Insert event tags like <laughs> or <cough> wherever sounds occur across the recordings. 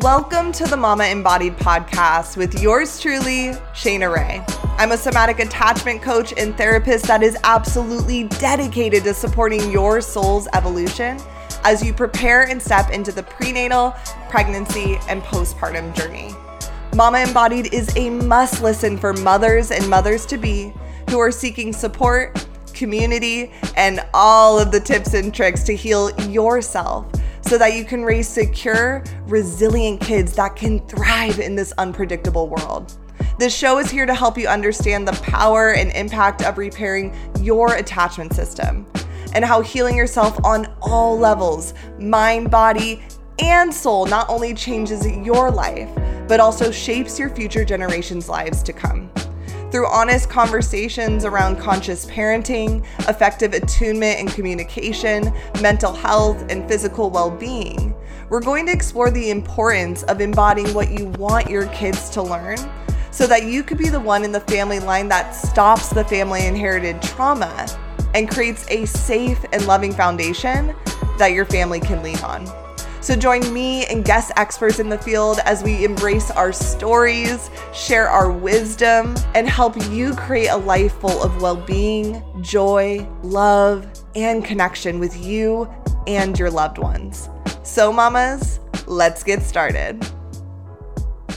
Welcome to the Mama Embodied podcast with yours truly, Shaina Rae. I'm a somatic attachment coach and therapist that is absolutely dedicated to supporting your soul's evolution as you prepare and step into the prenatal, pregnancy, and postpartum journey. Mama Embodied is a must listen for mothers and mothers to be who are seeking support, community, and all of the tips and tricks to heal yourself so that you can raise secure, resilient kids that can thrive in this unpredictable world. This show is here to help you understand the power and impact of repairing your attachment system and how healing yourself on all levels mind, body, and soul not only changes your life, but also shapes your future generations' lives to come. Through honest conversations around conscious parenting, effective attunement and communication, mental health, and physical well being, we're going to explore the importance of embodying what you want your kids to learn so that you could be the one in the family line that stops the family inherited trauma and creates a safe and loving foundation that your family can lean on. So join me and guest experts in the field as we embrace our stories, share our wisdom, and help you create a life full of well being, joy, love, and connection with you and your loved ones. So, mamas, let's get started.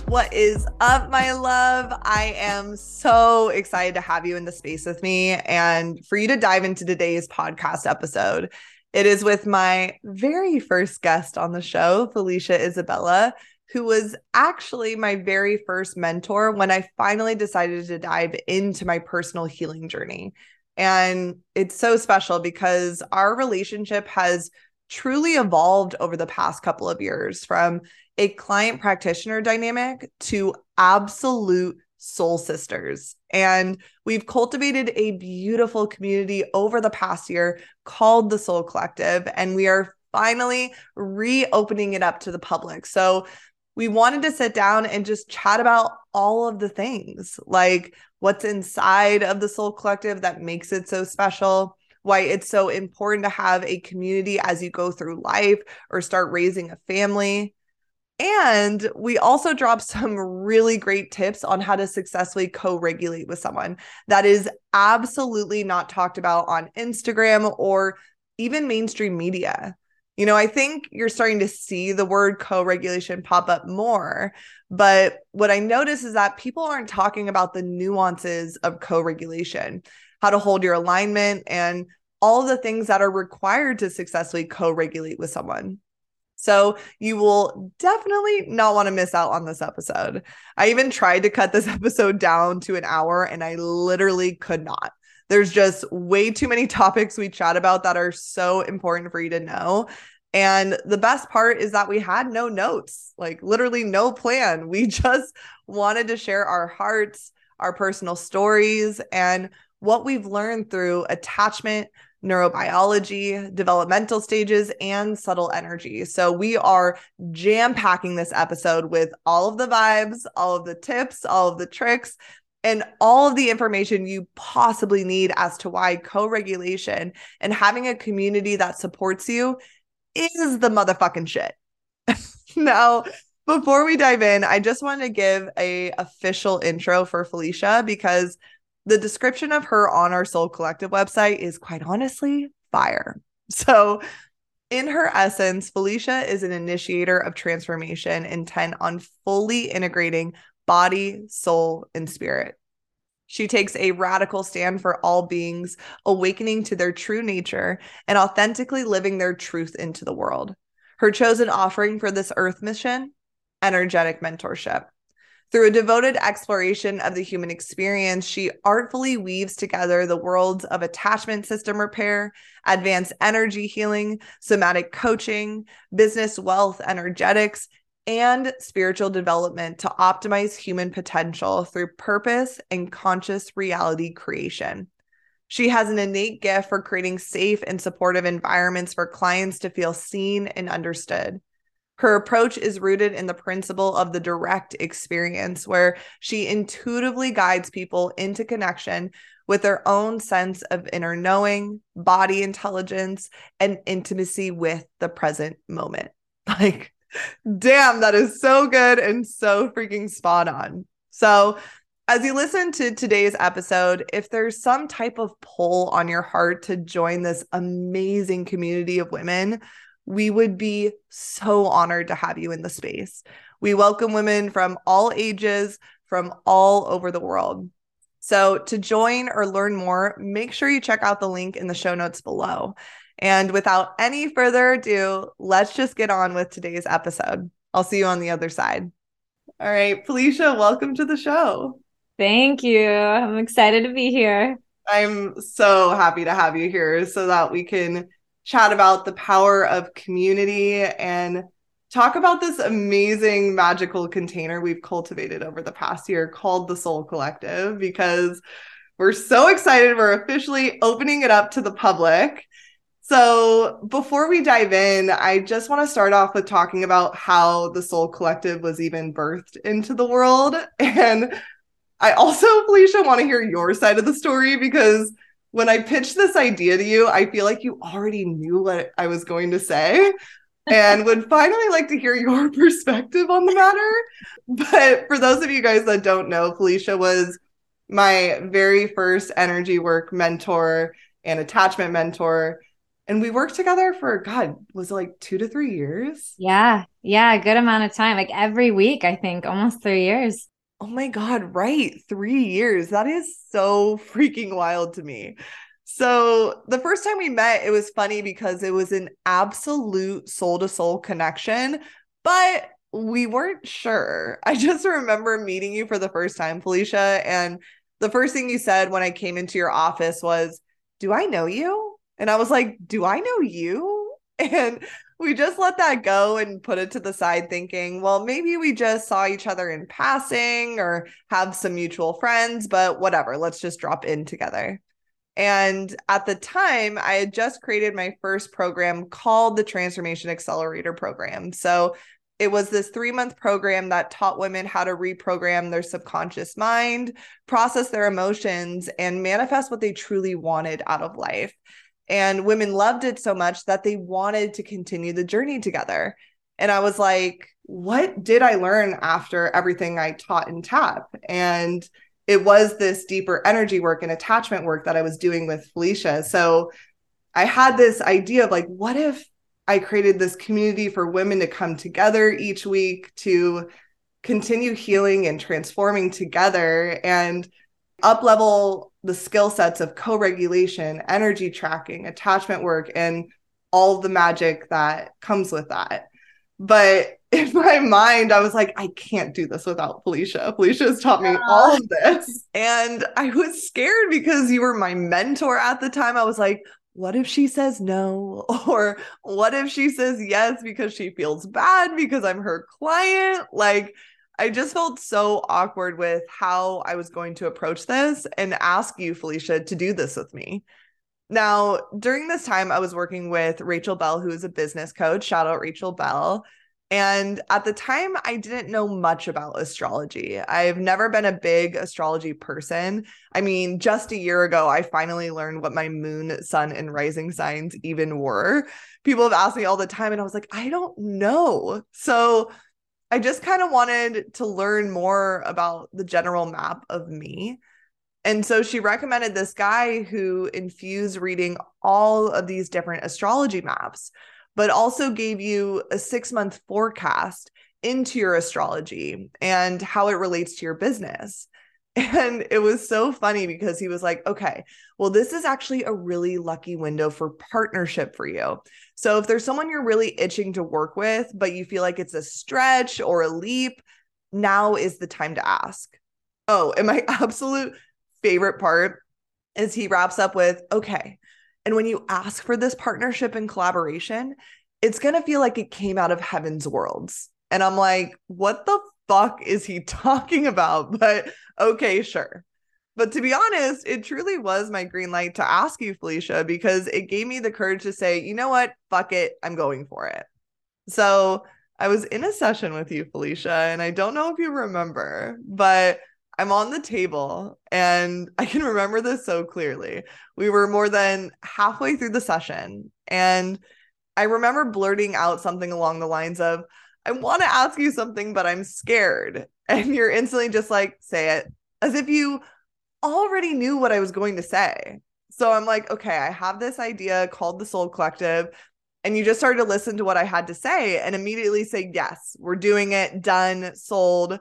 What is up, my love? I am so excited to have you in the space with me and for you to dive into today's podcast episode. It is with my very first guest on the show, Felicia Isabella, who was actually my very first mentor when I finally decided to dive into my personal healing journey. And it's so special because our relationship has truly evolved over the past couple of years from a client practitioner dynamic to absolute soul sisters. And we've cultivated a beautiful community over the past year called the Soul Collective. And we are finally reopening it up to the public. So we wanted to sit down and just chat about all of the things like what's inside of the Soul Collective that makes it so special. Why it's so important to have a community as you go through life or start raising a family and we also drop some really great tips on how to successfully co regulate with someone that is absolutely not talked about on Instagram or even mainstream media. You know, I think you're starting to see the word co regulation pop up more. But what I notice is that people aren't talking about the nuances of co regulation, how to hold your alignment, and all the things that are required to successfully co regulate with someone. So you will definitely not want to miss out on this episode. I even tried to cut this <laughs> episode down to an hour and I literally could not. There's just way too many <laughs> topics we chat about that are so important for you to know. And the best part is that we had no notes, like literally no plan. We <laughs> just wanted to share our hearts, our personal stories, and what we've learned through attachment, neurobiology, developmental stages, and subtle energy. So we are jam packing this episode with all of the vibes, all of the tips, all of the tricks. And all of the information you possibly need as to why co regulation and having a community that supports you is the motherfucking shit. <laughs> now, before we dive in, I just want to give a official intro for Felicia because the description of her on our Soul Collective website is quite honestly fire. <laughs> So, in her essence, Felicia is an initiator of transformation intent on fully integrating body, soul, and spirit. She takes a radical stand for all beings awakening to their true nature and authentically living their truth into the world. Her chosen offering for this earth mission energetic mentorship. Through a devoted exploration of the human experience, she artfully weaves together the worlds of attachment system repair, advanced energy healing, somatic coaching, business wealth energetics, and spiritual development to optimize human potential through purpose and conscious reality creation. She has an innate gift for creating safe and supportive environments for clients to feel seen and understood. Her approach is rooted in the principle of the direct experience, where she intuitively guides people into connection with their own sense of inner knowing, body intelligence, and intimacy with the present moment. <laughs> Like, Damn, that is so good and so freaking spot on. So, as you listen to today's episode, if there's some type of pull on your heart to join this amazing community of women, we would be so honored to have you in the space. We welcome women from all ages, from all over the world. So, to join or learn more, make sure you check out the link in the show notes below. And without any further ado, let's just get on with today's episode. I'll see you on the other side. All right, Felicia, welcome to the show. Thank you. I'm excited to be here. I'm so happy to have you here so that we can chat about the power of community and talk about this amazing magical container we've cultivated over the past year called the Soul Collective because we're so excited. We're officially opening it up to the public. So, before we dive in, I just want to start off with talking about how the Soul Collective was even birthed into the world. <laughs> And I also, Felicia, want to hear your side of the story because when I pitched this idea to you, I feel like you already knew what I was going to say and would finally like to hear your <laughs> perspective on the matter. But for those of you guys that don't know, Felicia was my very first energy work mentor and attachment mentor. And we worked together for god was it like two to three years? Yeah. Yeah. A good amount of time. Like every week i think almost three years oh my god right three years. That is so freaking wild to me. So the first time we met it was funny because it was an absolute soul to soul connection but we weren't sure. <laughs> I just remember meeting you for the first time felicia and the first thing you said when i came into your office was do i know you? And I was like, Do I know you? <laughs> And we just let that go and put it to the side, thinking, well, maybe we just saw each other in passing or have some mutual friends, but whatever, let's just drop in together. And at the time, I had just created my first program called the Transformation Accelerator Program. So it was this three month program that taught women how to reprogram their subconscious mind, process their emotions, and manifest what they truly wanted out of life. And women loved it so much that they wanted to continue the journey together. And I was like, what did I learn after everything I taught in TAP? And it was this deeper energy work and attachment work that I was doing with Felicia. So I had this idea of like, what if I created this community for women to come together each week to continue healing and transforming together and up level the skill sets of co-regulation, energy tracking, attachment work, and all the magic that comes with that. But <laughs> in my mind, I was like, I can't do this without Felicia. Felicia has taught me all of this. And I was scared because you were my mentor at the time. I was like, what if she says no? <laughs> Or what if she says yes because she feels bad because I'm her client? Like, I just felt so awkward with how I was going to approach this and ask you, Felicia, to do this with me. Now, during this time, I was working with Rachel Bell, who is a business coach. Shout out Rachel Bell. And at the time, I didn't know much about astrology. I've never been a big astrology person. I mean, just a year ago, I finally learned what my moon, sun, and rising signs even were. People have asked me all the time, and I was like, I don't know. So I just kind of wanted to learn more about the general map of me. And so she recommended this guy who infused reading all of these different astrology maps, but also gave you a six month forecast into your astrology and how it relates to your business. And it was so funny because he was like, okay, well, this is actually a really lucky window for partnership for you. So if there's someone you're really itching to work with, but you feel like it's a stretch or a leap, now is the time to ask. Oh, and my <laughs> absolute favorite part is he wraps up with, okay. And when you ask for this partnership and collaboration, it's going to feel like it came out of heaven's worlds. And I'm like, what the fuck is he <laughs> talking about? But okay, sure. But to be honest, it truly was my green light to ask you, Felicia, because it gave me the courage to say, you know what? Fuck it. I'm going for it. So I was in a session with you, Felicia, and I don't know if you remember, but I'm on the table and <laughs> I can remember this so clearly. We were more than halfway through the session, and I remember blurting out something along the lines of, I want to ask you something, but I'm scared. <laughs> And you're instantly just like, say it as if you already knew what I was going to say. So I'm like, okay, I have this idea called the Soul Collective. And you just started to listen to what I had to say and immediately say, yes, we're doing it, done, sold.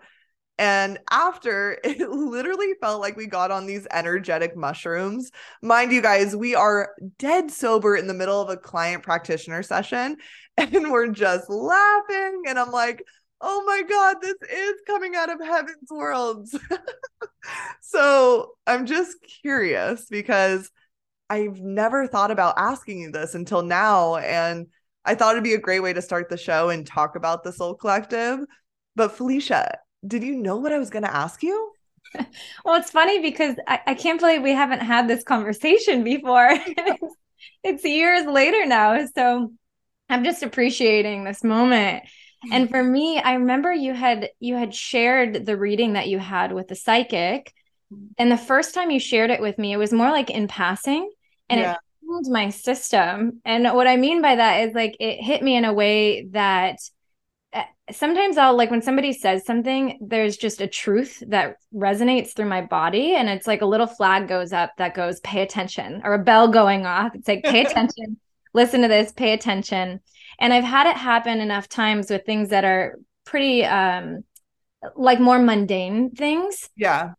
And after <laughs> it literally felt like we got on these energetic mushrooms. Mind you guys, we are dead sober in the middle of a client practitioner session <laughs> and we're just laughing. And I'm like, oh my God, this is coming out of heaven's worlds. <laughs> so I'm just curious because I've never thought about asking you this until now. And I thought it'd be a great way to start the show and talk about the Soul Collective. But Felicia, did you know what I was going to ask you? <laughs> well, it's funny because I, I, can't believe we haven't had this conversation before. it's, it's years later now. So I'm just appreciating this moment. Hmm. And for me, I remember you had you had shared the reading that you had with the psychic. Hmm. And the first time you shared it with me, it was more like in passing and yeah. it changed my system. And what I mean by that is like it hit me in a way that eh, sometimes I'll like when somebody says something, there's just a truth that resonates through my body. And it's like a little flag goes up that goes, pay attention, or a bell going off. It's like, pay <laughs> attention, listen to this, pay attention. And I've had it happen enough times with things that are pretty um like more mundane things. Yeah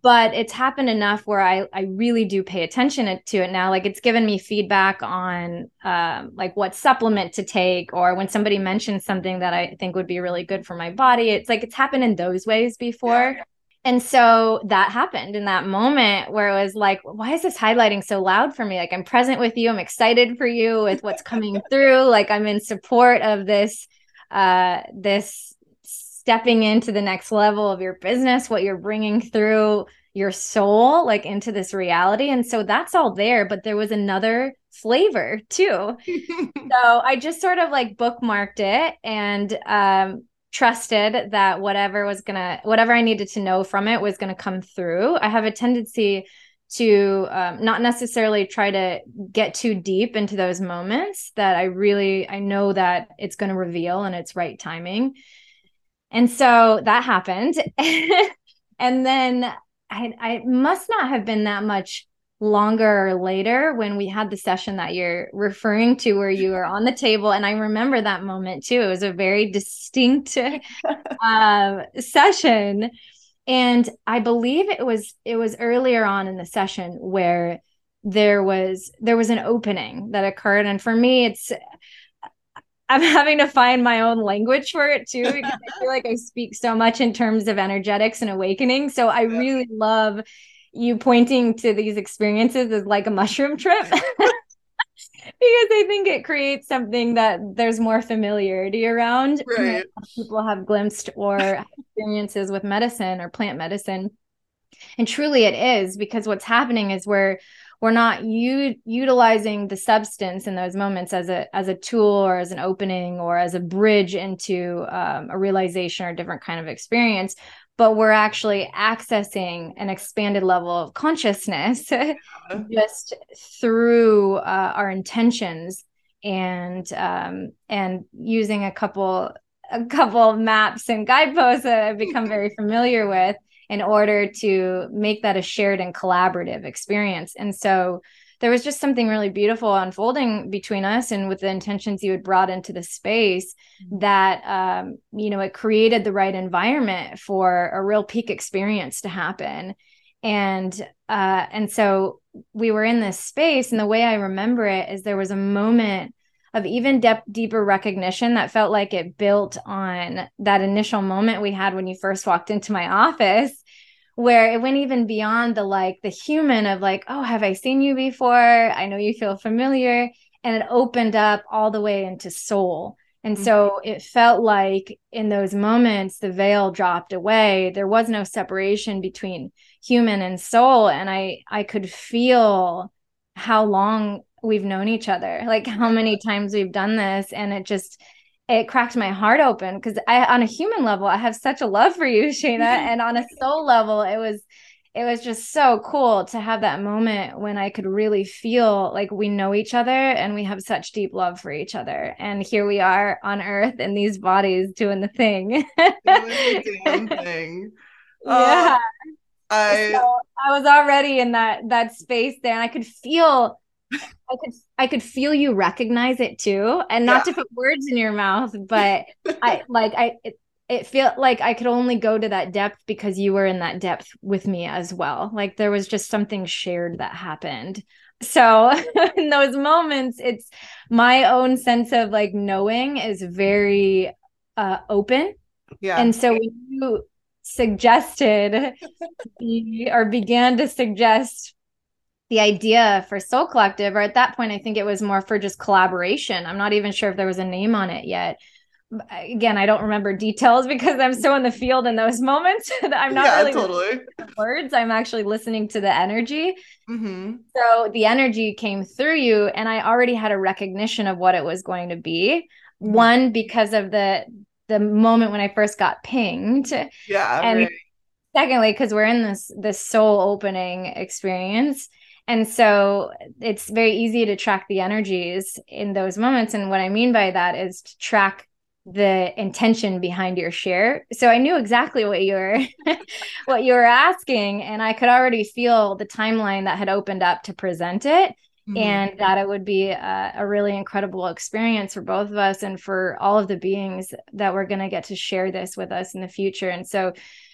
but it's happened enough where I I really do pay attention to it now. Like it's given me feedback on um, like what supplement to take, or when somebody mentions something that I think would be really good for my body. It's like it's happened in those ways before. Yeah. And so that happened in that moment where it was like, why is this highlighting so loud for me? Like I'm present with you, I'm excited for you with what's coming <laughs> through. Like I'm in support of this uh this stepping into the next level of your business, what you're bringing through your soul, like into this reality. And so that's all there. But there was another flavor too. <laughs> so I just sort of like bookmarked it and um, trusted that whatever was gonna, whatever I needed to know from it was gonna come through. I have a tendency to um, not necessarily try to get too deep into those moments that I really I know that it's to reveal and it's right timing. And so that happened. <laughs> and then I, I must not have been that much longer or later when we had the session that you're referring to where you were on the table. And i remember that moment too. It was a very distinct uh, <laughs> session. And i believe it was it was earlier on in the session where there was there was an opening that occurred. And for me it's I'm having to find my own language for it too because I feel like I speak so much in terms of energetics and awakening. So I really love you pointing to these experiences as like a mushroom trip. <laughs> because I think it creates something that there's more familiarity around. Right. People have glimpsed or experiences with medicine or plant medicine. And truly it is because what's happening is we're we're not u- utilizing the substance in those moments as a as a tool or as an opening or as a bridge into um, a realization or a different kind of experience but we're actually accessing an expanded level of consciousness <laughs> just through uh, our intentions and um, and using a couple a couple maps and guideposts that I've become very familiar with in order to make that a shared and collaborative experience. And so there was just something really beautiful unfolding between us and with the intentions you had brought into the space mm-hmm. that um, you know it created the right environment for a real peak experience to happen and uh, and so we were in this space and the way i remember it is there was a moment of even de- deeper recognition that felt like it built on that initial moment we had when you first walked into my office where it went even beyond the like the human of like oh have i seen you before? I know you feel familiar. And it opened up all the way into soul. And mm-hmm. so it felt like in those moments the veil dropped away. There was no separation between human and soul. And i i could feel how long we've known each other like how many times we've done this. And it just it cracked my heart open because I on a human level I have such a love for you, <laughs> Shaina. <laughs> and on a soul level, it was it was just so cool to have that moment when I could really feel like we know each other and we have such deep love for each other. And here we are on earth in these bodies doing the thing. doing the <laughs> damn thing. Yeah. Uh, I so I was already in that that space there and I could feel I could I could feel you recognize it too and not yeah. to put words in your mouth but I <laughs> like I it, it felt like I could only go to that depth because you were in that depth with me as well. Like there was just something shared that happened. So <laughs> in those moments, it's my own sense of like knowing is very uh, open. Yeah. And so when you suggested <laughs> or began to suggest the idea for Soul Collective, or at that point, I think it was more for just collaboration. I'm not even sure if there was a name on it yet again i don't remember details <laughs> because i'm so in the field in those <laughs> moments <laughs> that i'm not yeah, really totally words i'm actually listening to the energy mm-hmm. so the energy came through you and i already had a recognition of what it was going to be mm-hmm. one because of the the moment when i first got pinged yeah and right. secondly because we're in this this soul opening experience and so it's very easy to track the energies in those moments. And what i mean by that is to track the intention behind your share. So i knew exactly what you were <laughs> what you were asking and i could already feel the timeline that had opened up to present it mm-hmm. and that it would be a, a, really incredible experience for both of us and for all of the beings that were going to get to share this with us in the future. And so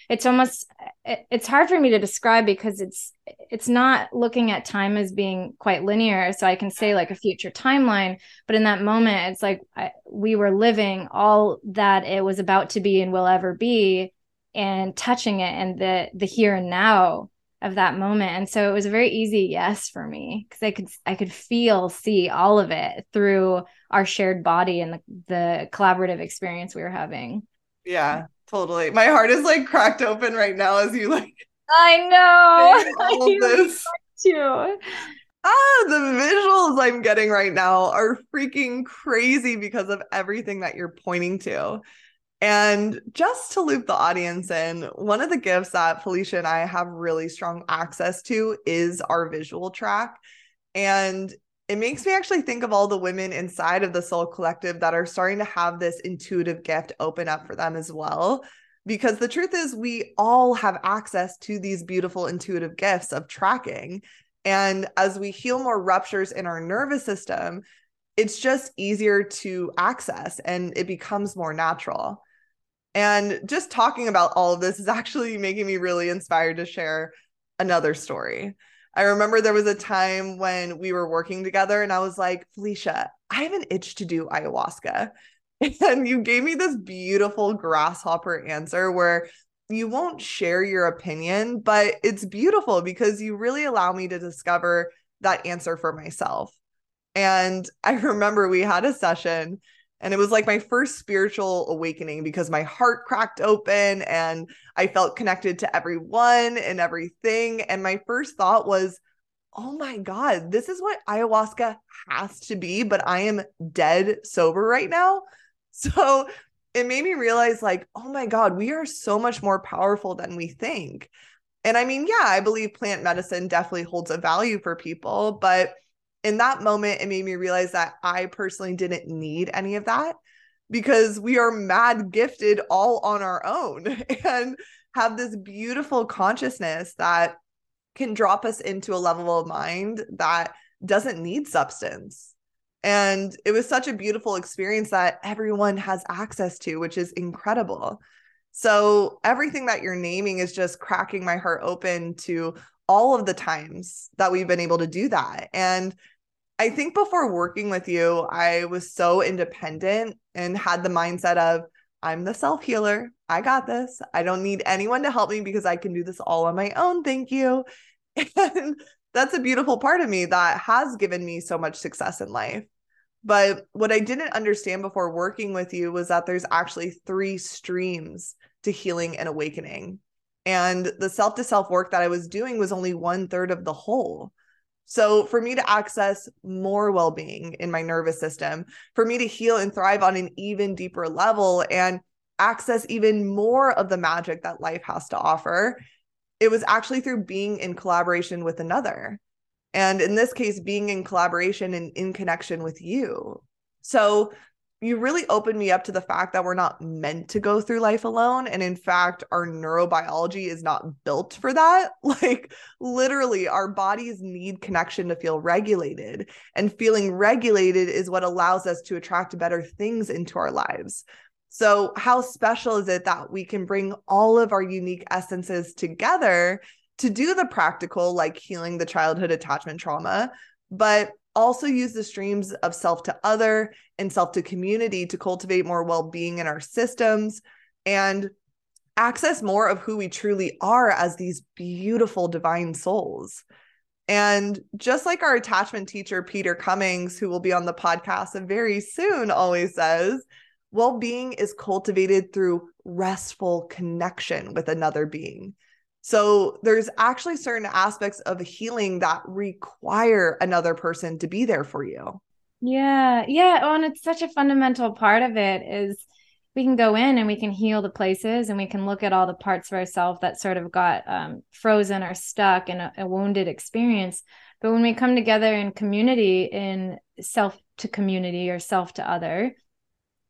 it's almost eh, it's hard for me to describe because it's it's not looking at time as being quite linear. So i can say like a future timeline but in that moment it's like I, we were living all that it was about to be and will ever be and touching it and the the here and now of that moment. And so it was a very easy yes for me because i could i could feel see all of it through our shared body and the, the collaborative experience we were having. Yeah Totally. My heart is like cracked open right now as you like I know. All of <laughs> this. too. Ah, the visuals I'm getting right now are freaking crazy because of everything that you're pointing to. And just to loop the audience in, one of the gifts that Felicia and I have really strong access to is our visual track. And it makes me actually think of all the women inside of the Soul Collective that are starting to have this intuitive gift open up for them as well. Because the truth is, we all have access to these beautiful intuitive gifts of tracking. And as we heal more ruptures in our nervous system, it's just easier to access and it becomes more natural. And just talking about all of this is <laughs> actually making me really inspired to share another story. I remember there was a time when we were working together and I was like, Felicia, I have an itch to do ayahuasca. <laughs> And you gave me this beautiful grasshopper answer where you won't share your opinion, but it's beautiful because you really allow me to discover that answer for myself. And I <laughs> remember we had a session and it was like my first spiritual awakening because my heart cracked open and I felt connected to everyone and everything. And my first thought was, oh my God, this is what ayahuasca has to be, but I am dead sober right now. <laughs> So it made me realize, like, oh my God, we are so much more powerful than we think. And I mean, yeah, I believe plant medicine definitely holds a value for people, but in that moment, it made me realize that I personally didn't need any of that because we are mad gifted all on our own <laughs> and have this beautiful consciousness that can drop us into a level of mind that doesn't need substance. And it was such a beautiful experience that everyone has access to, which is incredible. So, everything that you're naming is just cracking my heart open to all of the times that we've been able to do that. And I think before working with you, I was so independent and had the mindset of, I'm the self healer. I got this. I don't need anyone to help me because I can do this all on my own. Thank you. <laughs> And that's a beautiful part of me that has given me so much success in life. But what I didn't understand before working with you was that there's actually three streams to healing and awakening. And the self to self work that I was doing was only one third of the whole. So, for me to access more well being in my nervous system, for me to heal and thrive on an even deeper level and access even more of the magic that life has to offer, it was actually through being in collaboration with another. And in this case, being in collaboration and in connection with you. So you really opened me up to the fact that we're not meant to go through life alone. And in fact, our neurobiology is not built for that. <laughs> Like, literally, our bodies need connection to feel regulated. And feeling regulated is what allows us to attract better things into our lives. So, how special is it that we can bring all of our unique essences together to do the practical, like healing the childhood attachment trauma, but also use the streams of self to other and self to community to cultivate more well being in our systems and access more of who we truly are as these beautiful divine souls. And just like our attachment teacher, Peter Cummings, who will be on the podcast very soon, always says, well being is cultivated through restful connection with another being. So there's actually certain aspects of healing that require another person to be there for you. Yeah. Yeah. Oh, and it's such a fundamental part of it is we can go in and we can heal the places and we can look at all the parts of ourselves that sort of got um, frozen or stuck in a, a wounded experience. But when we come together in community, in self to community or self to other,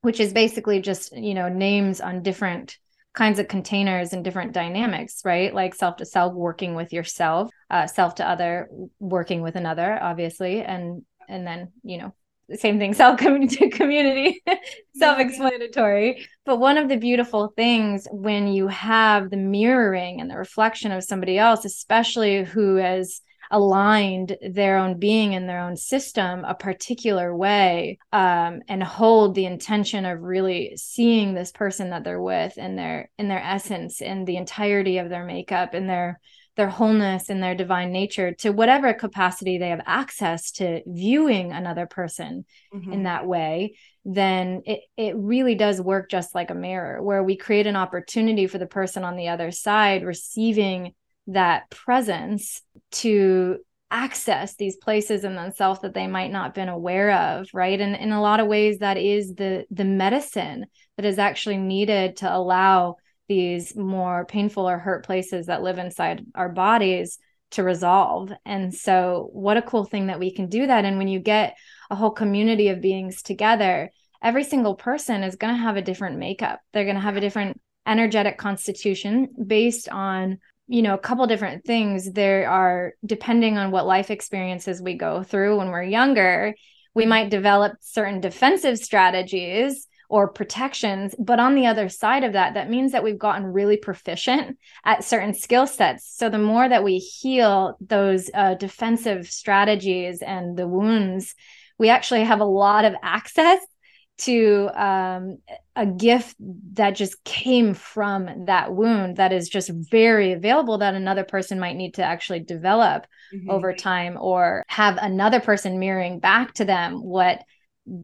which is basically just, you know, names on different kinds of containers and different dynamics, right? Like self to self, working with yourself, uh, self to other, working with another, obviously, and and then you know same thing <laughs> self to community <laughs> self-explanatory. But one of the beautiful things when you have the mirroring and the reflection of somebody else especially who has aligned their own being and their own system a particular way um, and hold the intention of really seeing this person that they're with in their in their essence in the entirety of their makeup and their their wholeness and their divine nature to whatever capacity they have access to viewing another person mm-hmm. in that way then it, it really does work just like a mirror where we create an opportunity for the person on the other side receiving that presence to access these places in themselves that they might not been aware of right? And in a lot of ways that is the the medicine that is actually needed to allow these more painful or hurt places that live inside our bodies to resolve. And so what a cool thing that we can do that. And when you get a whole community of beings together every single person is going to have a different makeup. They're going to have a different energetic constitution based on you know a couple different things. There are depending on what life experiences we go through when we're younger we might develop certain defensive strategies or protections. But on the other side of that that means that we've gotten really proficient at certain skill sets. So the more that we heal those uh, defensive strategies and the wounds we actually have a lot of access to um, a gift that just came from that wound that is just very available that another person might need to actually develop mm-hmm. over time or have another person mirroring back to them what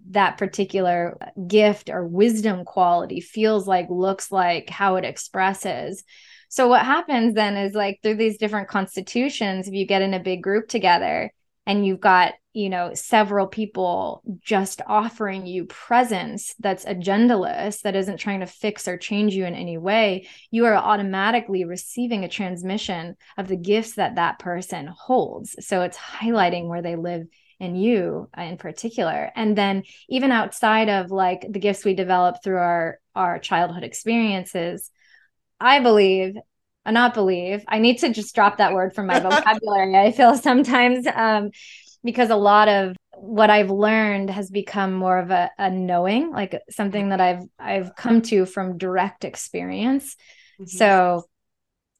that particular gift or wisdom quality feels like looks like how it expresses so what happens then is like through these different constitutions if you get in a big group together and you've got you know several people just offering you presence that's agendaless that isn't trying to fix or change you in any way you are automatically receiving a transmission of the gifts that that person holds. So it's highlighting where they live in you uh, in particular. And then even outside of like the gifts we develop through our our childhood experiences i believe I not believe. I need to just drop that word from my vocabulary. I feel <laughs> sometimes um, because a lot of what I've learned has become more of a, a knowing, like something that I've I've come to from direct experience. Mm-hmm. So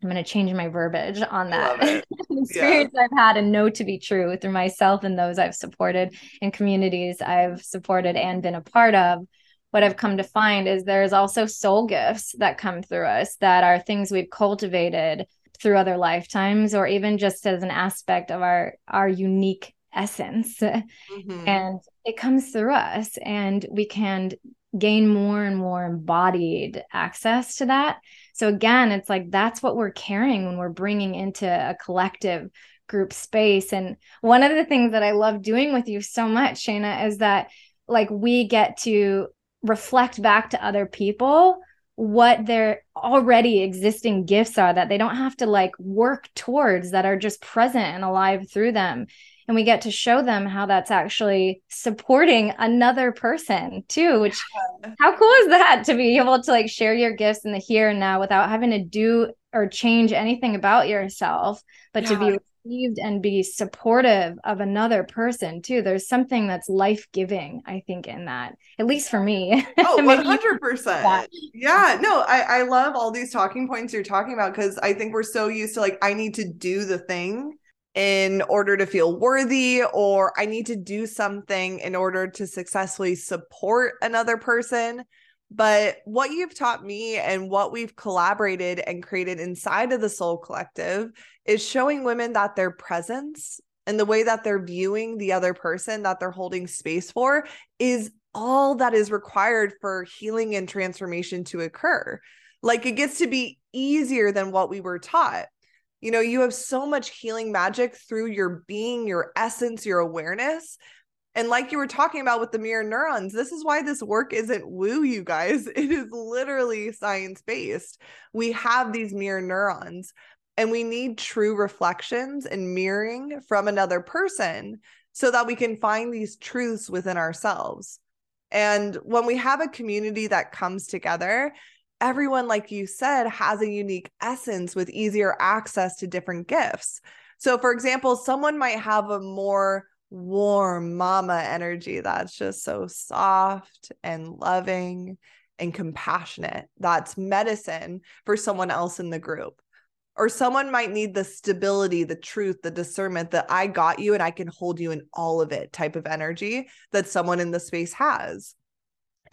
I'm going to change my verbiage on that <laughs> experience yeah. I've had and know to be true through myself and those I've supported and communities I've supported and been a part of. What I've come to find is there's also soul gifts that come through us that are things we've cultivated through other lifetimes or even just as an aspect of our our unique essence. <laughs> Mm-hmm. and it comes through us and we can gain more and more embodied access to that. So again it's like that's what we're carrying when we're bringing into a collective group space. And one of the things that i love doing with you so much Shaina is that like we get to reflect back to other people what their already existing gifts are that they don't have to like work towards that are just present and alive through them and we get to show them how that's actually supporting another person too which yeah. how cool is that to be able to like share your gifts in the here and now without having to do or change anything about yourself but yeah. to be received and be supportive of another person too. There's something that's life-giving i think in that at least for me. <laughs> Oh 100% yeah no I, I love all these talking points you're talking about because i think we're so used to like i need to do the thing in order to feel worthy or I need to do something in order to successfully support another person. But what you've taught me and what we've collaborated and created inside of the Soul Collective is showing women that their presence and the way that they're viewing the other person that they're holding space for is all that is required for healing and transformation to occur. Like it gets to be easier than what we were taught you know, you have so much healing magic through your being, your essence, your awareness. And like you were talking about with the mirror neurons, this is why this work isn't woo, you guys. <laughs> It is literally science based. We have these mirror neurons and we need true reflections and mirroring from another person so that we can find these truths within ourselves. And when we have a community that comes together, everyone, like you said, has a unique essence with easier access to different gifts. So, for example, someone might have a more warm mama energy that's just so soft and loving and compassionate. That's medicine for someone else in the group. Or someone might need the stability, the truth, the discernment that I got you and I can hold you in all of it type of energy that someone in the space has.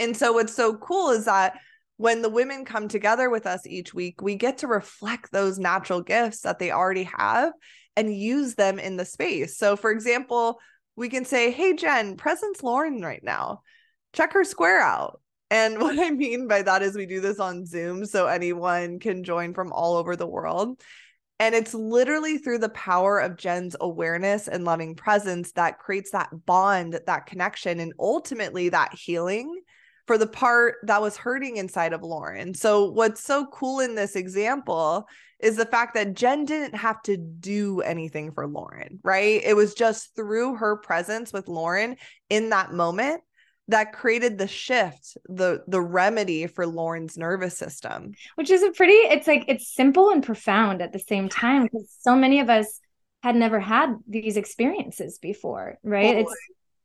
And so, what's so cool is that when the women come together with us each week, we get to reflect those natural gifts that they already have and use them in the space. So, for example, we can say, Hey, Jen, presence Lauren right now. Check her square out. And <laughs> what I mean by that is we do this on Zoom so anyone can join from all over the world. And it's literally through the power of Jen's awareness and loving presence that creates that bond, that connection, and ultimately that healing for the part that was hurting inside of Lauren. So, what's so cool in this example is the fact that Jen didn't have to do anything for Lauren, right? It was just through her presence with Lauren in that moment that created the shift the the remedy for lauren's nervous system which is a pretty it's like it's simple and profound at the same time because so many of us had never had these experiences before right it's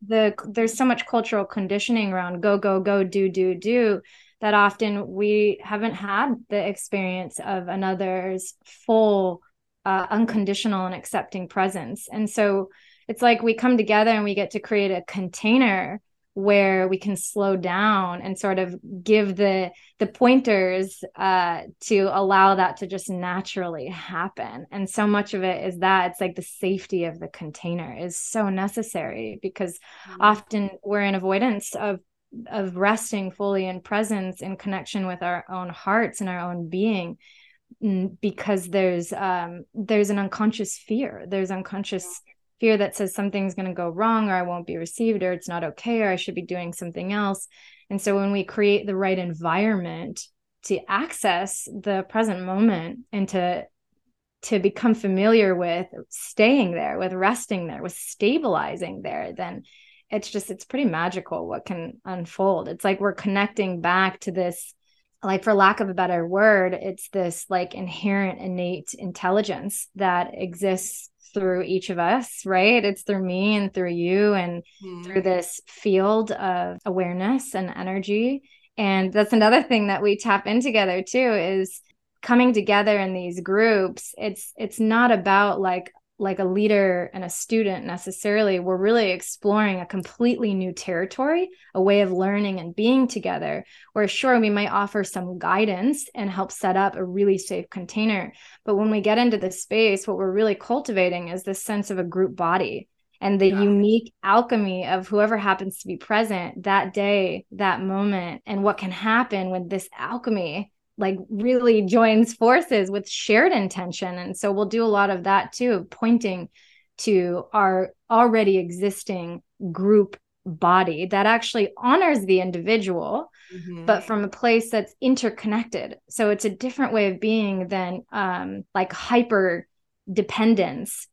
the there's so much cultural conditioning around go go go do do do that often we haven't had the experience of another's full uh, unconditional and accepting presence. And so it's like we come together and we get to create a container where we can slow down and sort of give the the pointers uh, to allow that to just naturally happen and so much of it is that it's like the safety of the container is so necessary because mm-hmm. often we're in avoidance of of resting fully in presence in connection with our own hearts and our own being mm, because there's um there's an unconscious fear there's unconscious fear that says something's going to go wrong or I won't be received or it's not okay or I should be doing something else. And so when we create the right environment to access the present moment and to to become familiar with staying there, with resting there, with stabilizing there, then it's just it's pretty magical what can unfold. It's like we're connecting back to this like for lack of a better word, it's this like inherent innate intelligence that exists through each of us, right? It's through me and through you and mm. through this field of awareness and energy. And that's another thing that we tap in together too is coming together in these groups. It's it's not about like like a leader and a student necessarily. We're really exploring a completely new territory, a way of learning and being together. Where sure, we might offer some guidance and help set up a really safe container. But when we get into the space, what we're really cultivating is this sense of a group body and the yeah. unique alchemy of whoever happens to be present that day, that moment, and what can happen when this alchemy like really joins forces with shared intention and so we'll do a lot of that too pointing to our already existing group body that actually honors the individual mm-hmm. but from a place that's interconnected. So it's a different way of being than um, like hyper dependence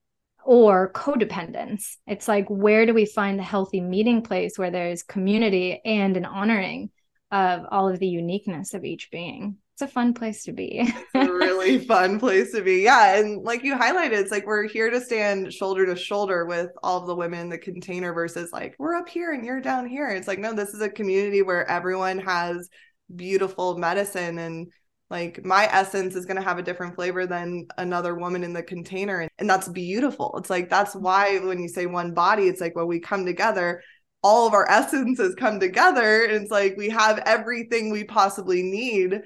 or codependence. It's like, where do we find the healthy meeting place where there's community and an honoring of all of the uniqueness of each being? It's a fun place to be. <laughs> It's a really fun place to be. Yeah. And like you highlighted, it's like we're here to stand shoulder to shoulder with all of the women in the container versus like we're up here and you're down here. It's like, no, this is a community where everyone has beautiful medicine and like my essence is going to have a different flavor than another woman in the container and, and that's beautiful it's like that's mm-hmm. why when you say one body it's like when we come together all of our <laughs> essences come together and it's like we have everything we possibly need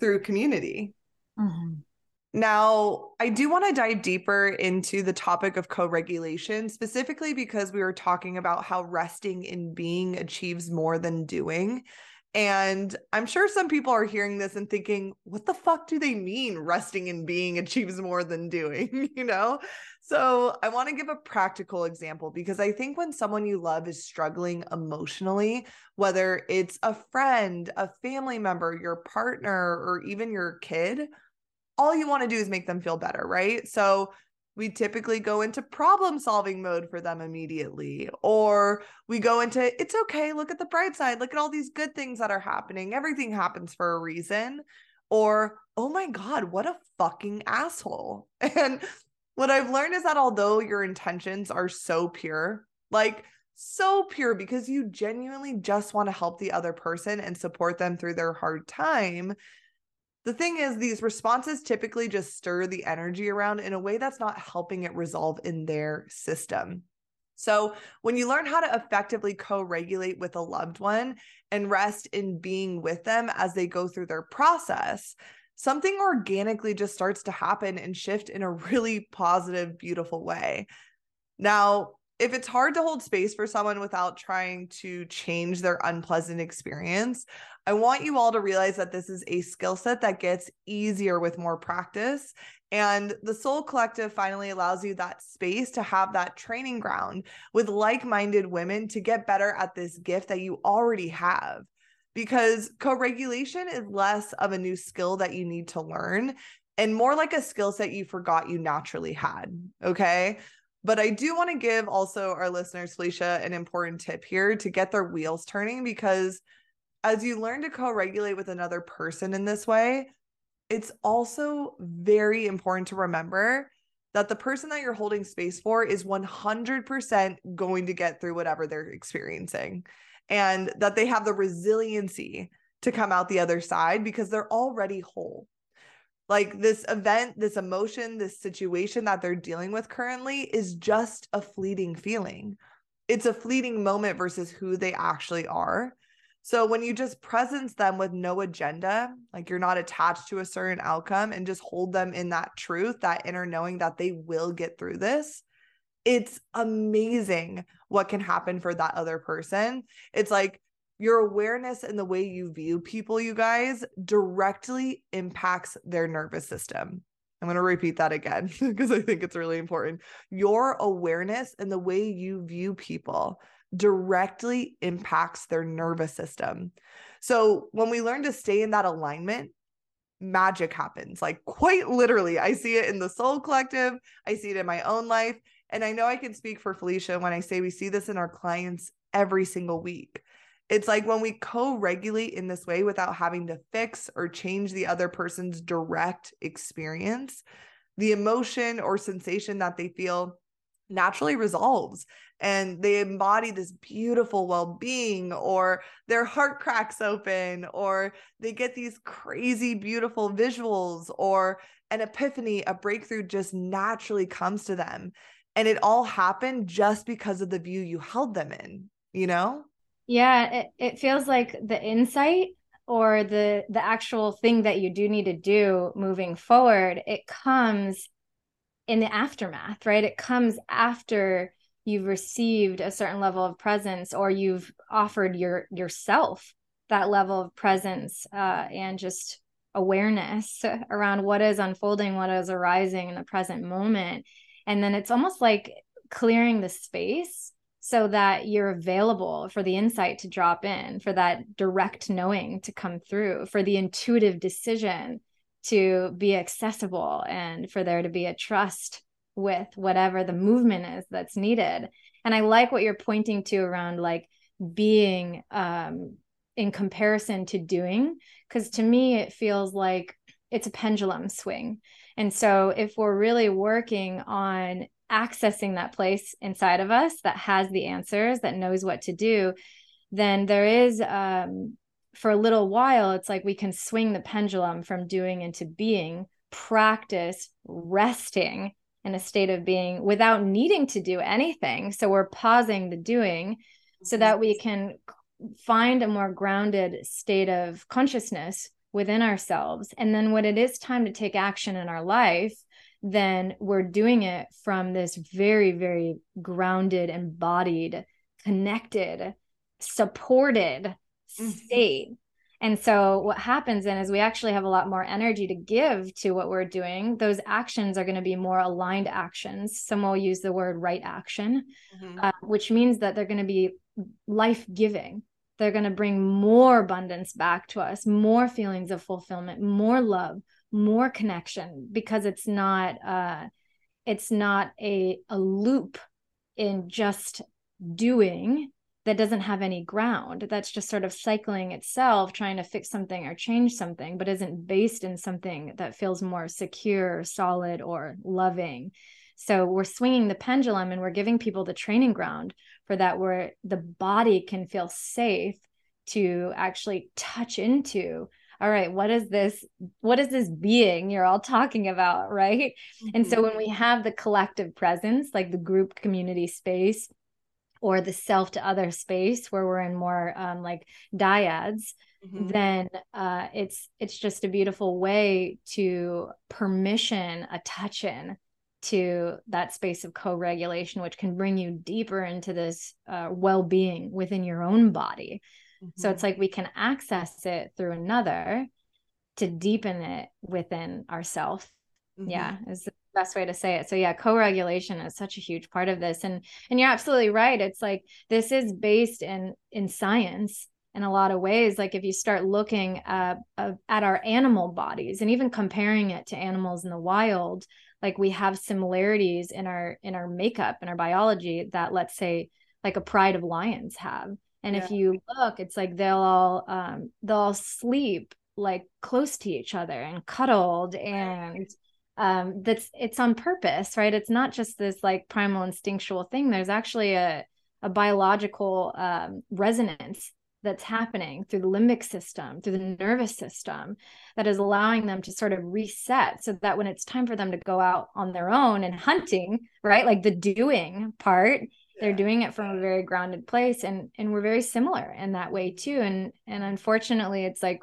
through community mm-hmm. Now, I do want to dive deeper into the topic of co regulation, specifically because we were talking about how resting in being achieves more than doing. And I'm sure some people are hearing this and thinking, what the fuck do they mean resting in being achieves more than doing? <laughs> you know? So I want to give a practical example because I think when someone you love is struggling emotionally, whether it's a friend, a family member, your partner, or even your kid, all you want to do is make them feel better, right? So we typically go into problem solving mode for them immediately. Or we go into, it's okay, look at the bright side, look at all these good things that are happening. Everything happens for a reason. Or, oh my God, what a fucking asshole. <laughs> And what I've learned is that although your intentions are so pure, like so pure because you genuinely just want to help the other person and support them through their hard time, the thing is, these responses typically just stir the energy around in a way that's not helping it resolve in their system. So, when you learn how to effectively co regulate with a loved one and rest in being with them as they go through their process, something organically just starts to happen and shift in a really positive, beautiful way. Now, if it's hard to hold space for someone without trying to change their unpleasant experience, I want you all to realize that this is a skill set that gets easier with more practice. And the Soul Collective finally allows you that space to have that training ground with like minded women to get better at this gift that you already have. Because co regulation is less of a new skill that you need to learn and more like a skill set you forgot you naturally had. Okay. But I do want to give also our listeners, Felicia, an important tip here to get their wheels turning because as you learn to co regulate with another person in this way, it's also very important to remember that the person that you're holding space for is 100% going to get through whatever they're experiencing and that they have the resiliency to come out the other side because they're already whole like this event, this emotion, this situation that they're dealing with currently is just a fleeting feeling. It's a fleeting moment versus who they actually are. So when you just presence them with no agenda, like you're not attached to a certain outcome and just hold them in that truth, that inner knowing that they will get through this, it's amazing what can happen for that other person. It's like your awareness and the way you view people, you guys, directly impacts their nervous system. I'm going to repeat that again <laughs> because I think it's really important. Your awareness and the way you view people directly impacts their nervous system. So when we learn to stay in that alignment, magic happens. Like quite literally, I see it in the Soul Collective, I see it in my own life. And I know I can speak for Felicia when I say we see this in our clients every single week. It's like when we co regulate in this way without having to fix or change the other person's direct experience, the emotion or sensation that they feel naturally resolves and they embody this beautiful well-being or their heart cracks open or they get these crazy beautiful visuals or an epiphany a breakthrough just naturally comes to them and it all happened just because of the view you held them in you know yeah it, it feels like the insight or the the actual thing that you do need to do moving forward it comes in the aftermath, right? It comes after you've received a certain level of presence or you've offered your yourself that level of presence uh, and just awareness around what is unfolding, what is arising in the present moment. And then it's almost like clearing the space so that you're available for the insight to drop in, for that direct knowing to come through, for the intuitive decision to be accessible, and for there to be a trust with whatever the movement is that's needed. And I like what you're pointing to around like being um, in comparison to doing, because to me, it feels like it's a pendulum swing. And so if we're really working on accessing that place inside of us that has the answers, that knows what to do, then there is um, for a little while, it's like we can swing the pendulum from doing into being, practice resting in a state of being without needing to do anything. So we're pausing the doing so mm-hmm. that we can find a more grounded state of consciousness within ourselves. And then when it is time to take action in our life, then we're doing it from this very, very grounded, embodied, connected, supported mm-hmm. state. And so what happens then is we actually have a lot more energy to give to what we're doing. Those actions are going to be more aligned actions. Some will use the word right action, mm-hmm. uh, which means that they're going to be life giving. They're going to bring more abundance back to us, more feelings of fulfillment, more love, more connection because it's not uh it's not a a loop in just doing that doesn't have any ground. That's just sort of cycling itself trying to fix something or change something but isn't based in something that feels more secure solid or loving. So we're swinging the pendulum and we're giving people the training ground for that where the body can feel safe to actually touch into all right what is this what is this being you're all talking about <laughs> right mm-hmm. and so mm-hmm. when we have the collective presence like the group community space or the self to other space where we're in more um, like dyads mm-hmm. then uh, it's it's just a beautiful way to permission a touch in to that space of co-regulation which can bring you deeper into this uh, well-being within your own body Mm-hmm. So it's like we can access it through another to deepen it within ourself. Mm-hmm. Yeah, is the best way to say it. So yeah, co-regulation is such a huge part of this. And and you're absolutely right. It's like this is based in in science in a lot of ways like if you start looking at, uh, at our animal bodies and even comparing it to animals in the wild like we have similarities in our in our makeup and our biology that let's say like a pride of lions have. And yeah. if you look it's like they'll all um they'll all sleep like close to each other and cuddled and um that's it's on purpose right? It's not just this like primal instinctual thing. There's actually a a biological um, resonance that's happening through the limbic system, through the nervous system, that is allowing them to sort of reset so that when it's time for them to go out on their own and hunting, right? Like the doing part, they're doing it from a very grounded place and and we're very similar in that way too and and unfortunately it's like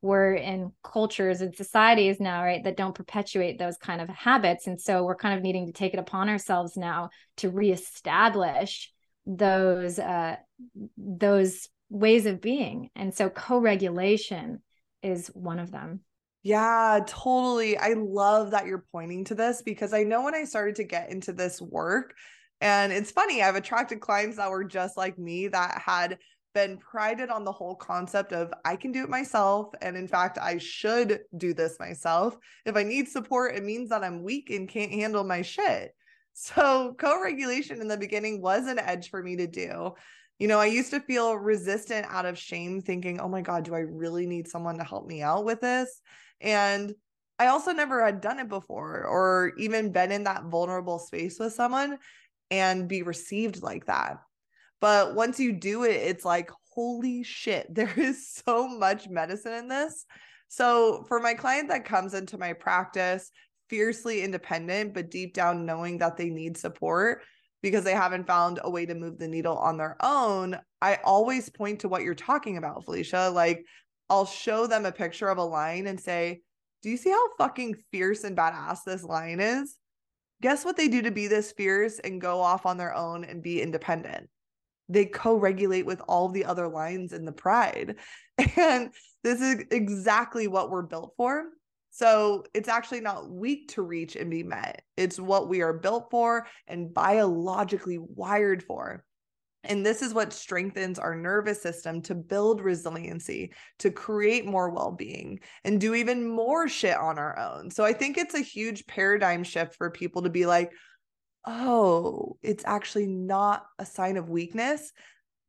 we're in cultures and societies now right that don't perpetuate those kind of habits and so we're kind of needing to take it upon ourselves now to reestablish those uh those ways of being and so co-regulation is one of them yeah, totally. I love that you're pointing to this because I know when I started to get into this work, and it's funny, I've attracted clients that were just like me that had been prided on the whole concept of I can do it myself. And in fact, I should do this myself. If I need support, it means that I'm weak and can't handle my shit. So, co regulation in the beginning was an edge for me to do. You know, I used to feel resistant out of shame, thinking, oh my God, do I really need someone to help me out with this? And I also never had done it before or even been in that vulnerable space with someone and be received like that. But once you do it, it's like, holy shit, <laughs> there is so much medicine in this. So, for my client that comes into my practice, fiercely independent, but deep down knowing that they need support because they haven't found a way to move the needle on their own, I always point to what you're talking about, Felicia. Like, I'll show them a picture of a lion and say, Do you see how fucking fierce and badass this lion is? guess what they do to be this fierce and go off on their own and be independent? They co regulate with all the other lines in the pride. <laughs> And this is exactly what we're built for. So it's actually not weak to reach and be met. It's what we are built for and biologically wired for. And this is what strengthens our nervous system to build resiliency, to create more well being, and do even more shit on our own. So I think it's a huge paradigm shift for people to be like, oh, it's actually not a sign of weakness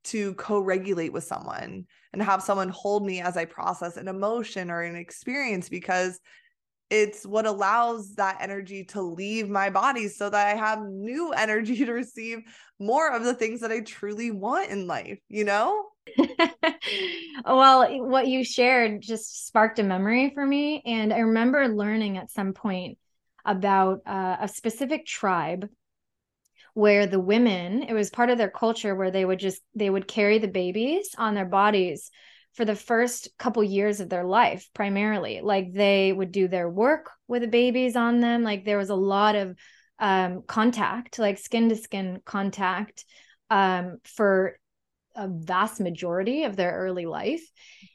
to co regulate with someone and have someone hold me as I process an emotion or an experience because it's what allows that energy to leave my body so that I have new <laughs> energy to receive more of the things that I truly want in life, you know? <laughs> well, what you shared just sparked a memory for me. And I remember learning at some point about uh, a specific tribe where the women, it was part of their culture where they would just, they would carry the babies on their bodies for the first couple years of their life primarily. Like they would do their work with the babies on them. Like there was a lot of um, contact like skin to skin contact um, for a vast majority of their early life.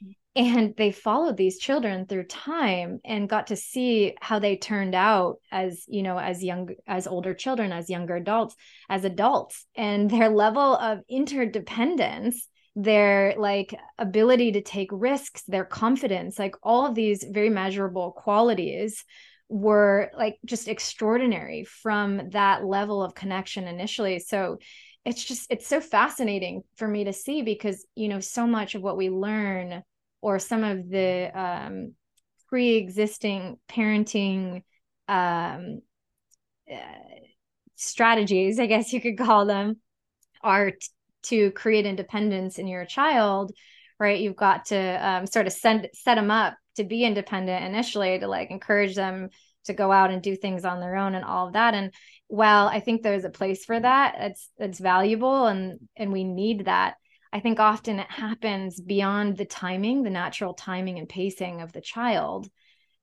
Mm-hmm. And they followed these children through time and got to see how they turned out as you know as young as older children as younger adults as adults. And their level of interdependence their like ability to take risks their confidence like all of these very measurable qualities were like just extraordinary from that level of connection initially. So it's just it's so fascinating for me to see because you know so much of what we learn or some of the um, pre-existing parenting um, uh, strategies i guess you could call them are t- to create independence in your child right? You've got to um, sort of send set them up to be independent initially to like encourage them to go out and do things on their own and all of that. And while i think there's a place for that it's it's valuable and and we need that i think often it happens beyond the timing the natural timing and pacing of the child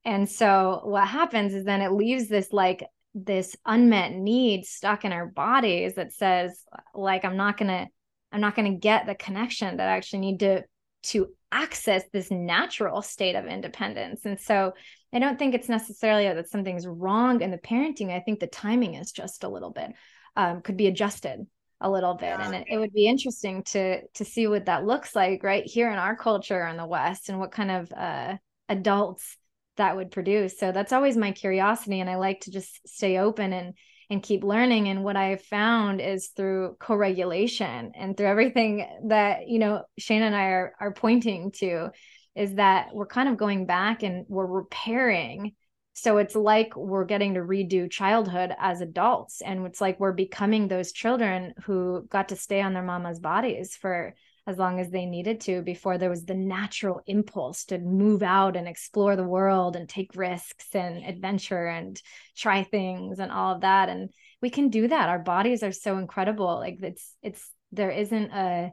and so what happens is then it leaves this like this unmet need stuck in our bodies that says like i'm not going to I'm not going to get the connection that I actually need to to access this natural state of independence. And so I don't think it's necessarily that something's wrong in the parenting. I think the timing is just a little bit um, could be adjusted a little bit yeah. and it, it, would be interesting to to see what that looks like right here in our culture in the west and what kind of uh, adults that would produce so that's always my curiosity and i like to just stay open and and keep learning and what i have found is through co-regulation and through everything that you know Shaina and i are, are pointing to is that we're kind of going back and we're repairing so it's like we're getting to redo childhood as adults and it's like we're becoming those children who got to stay on their mama's bodies for as long as they needed to before there was the natural impulse to move out and explore the world and take risks and adventure and try things and all of that. And we can do that. Our bodies are so incredible. Like it's it's there isn't a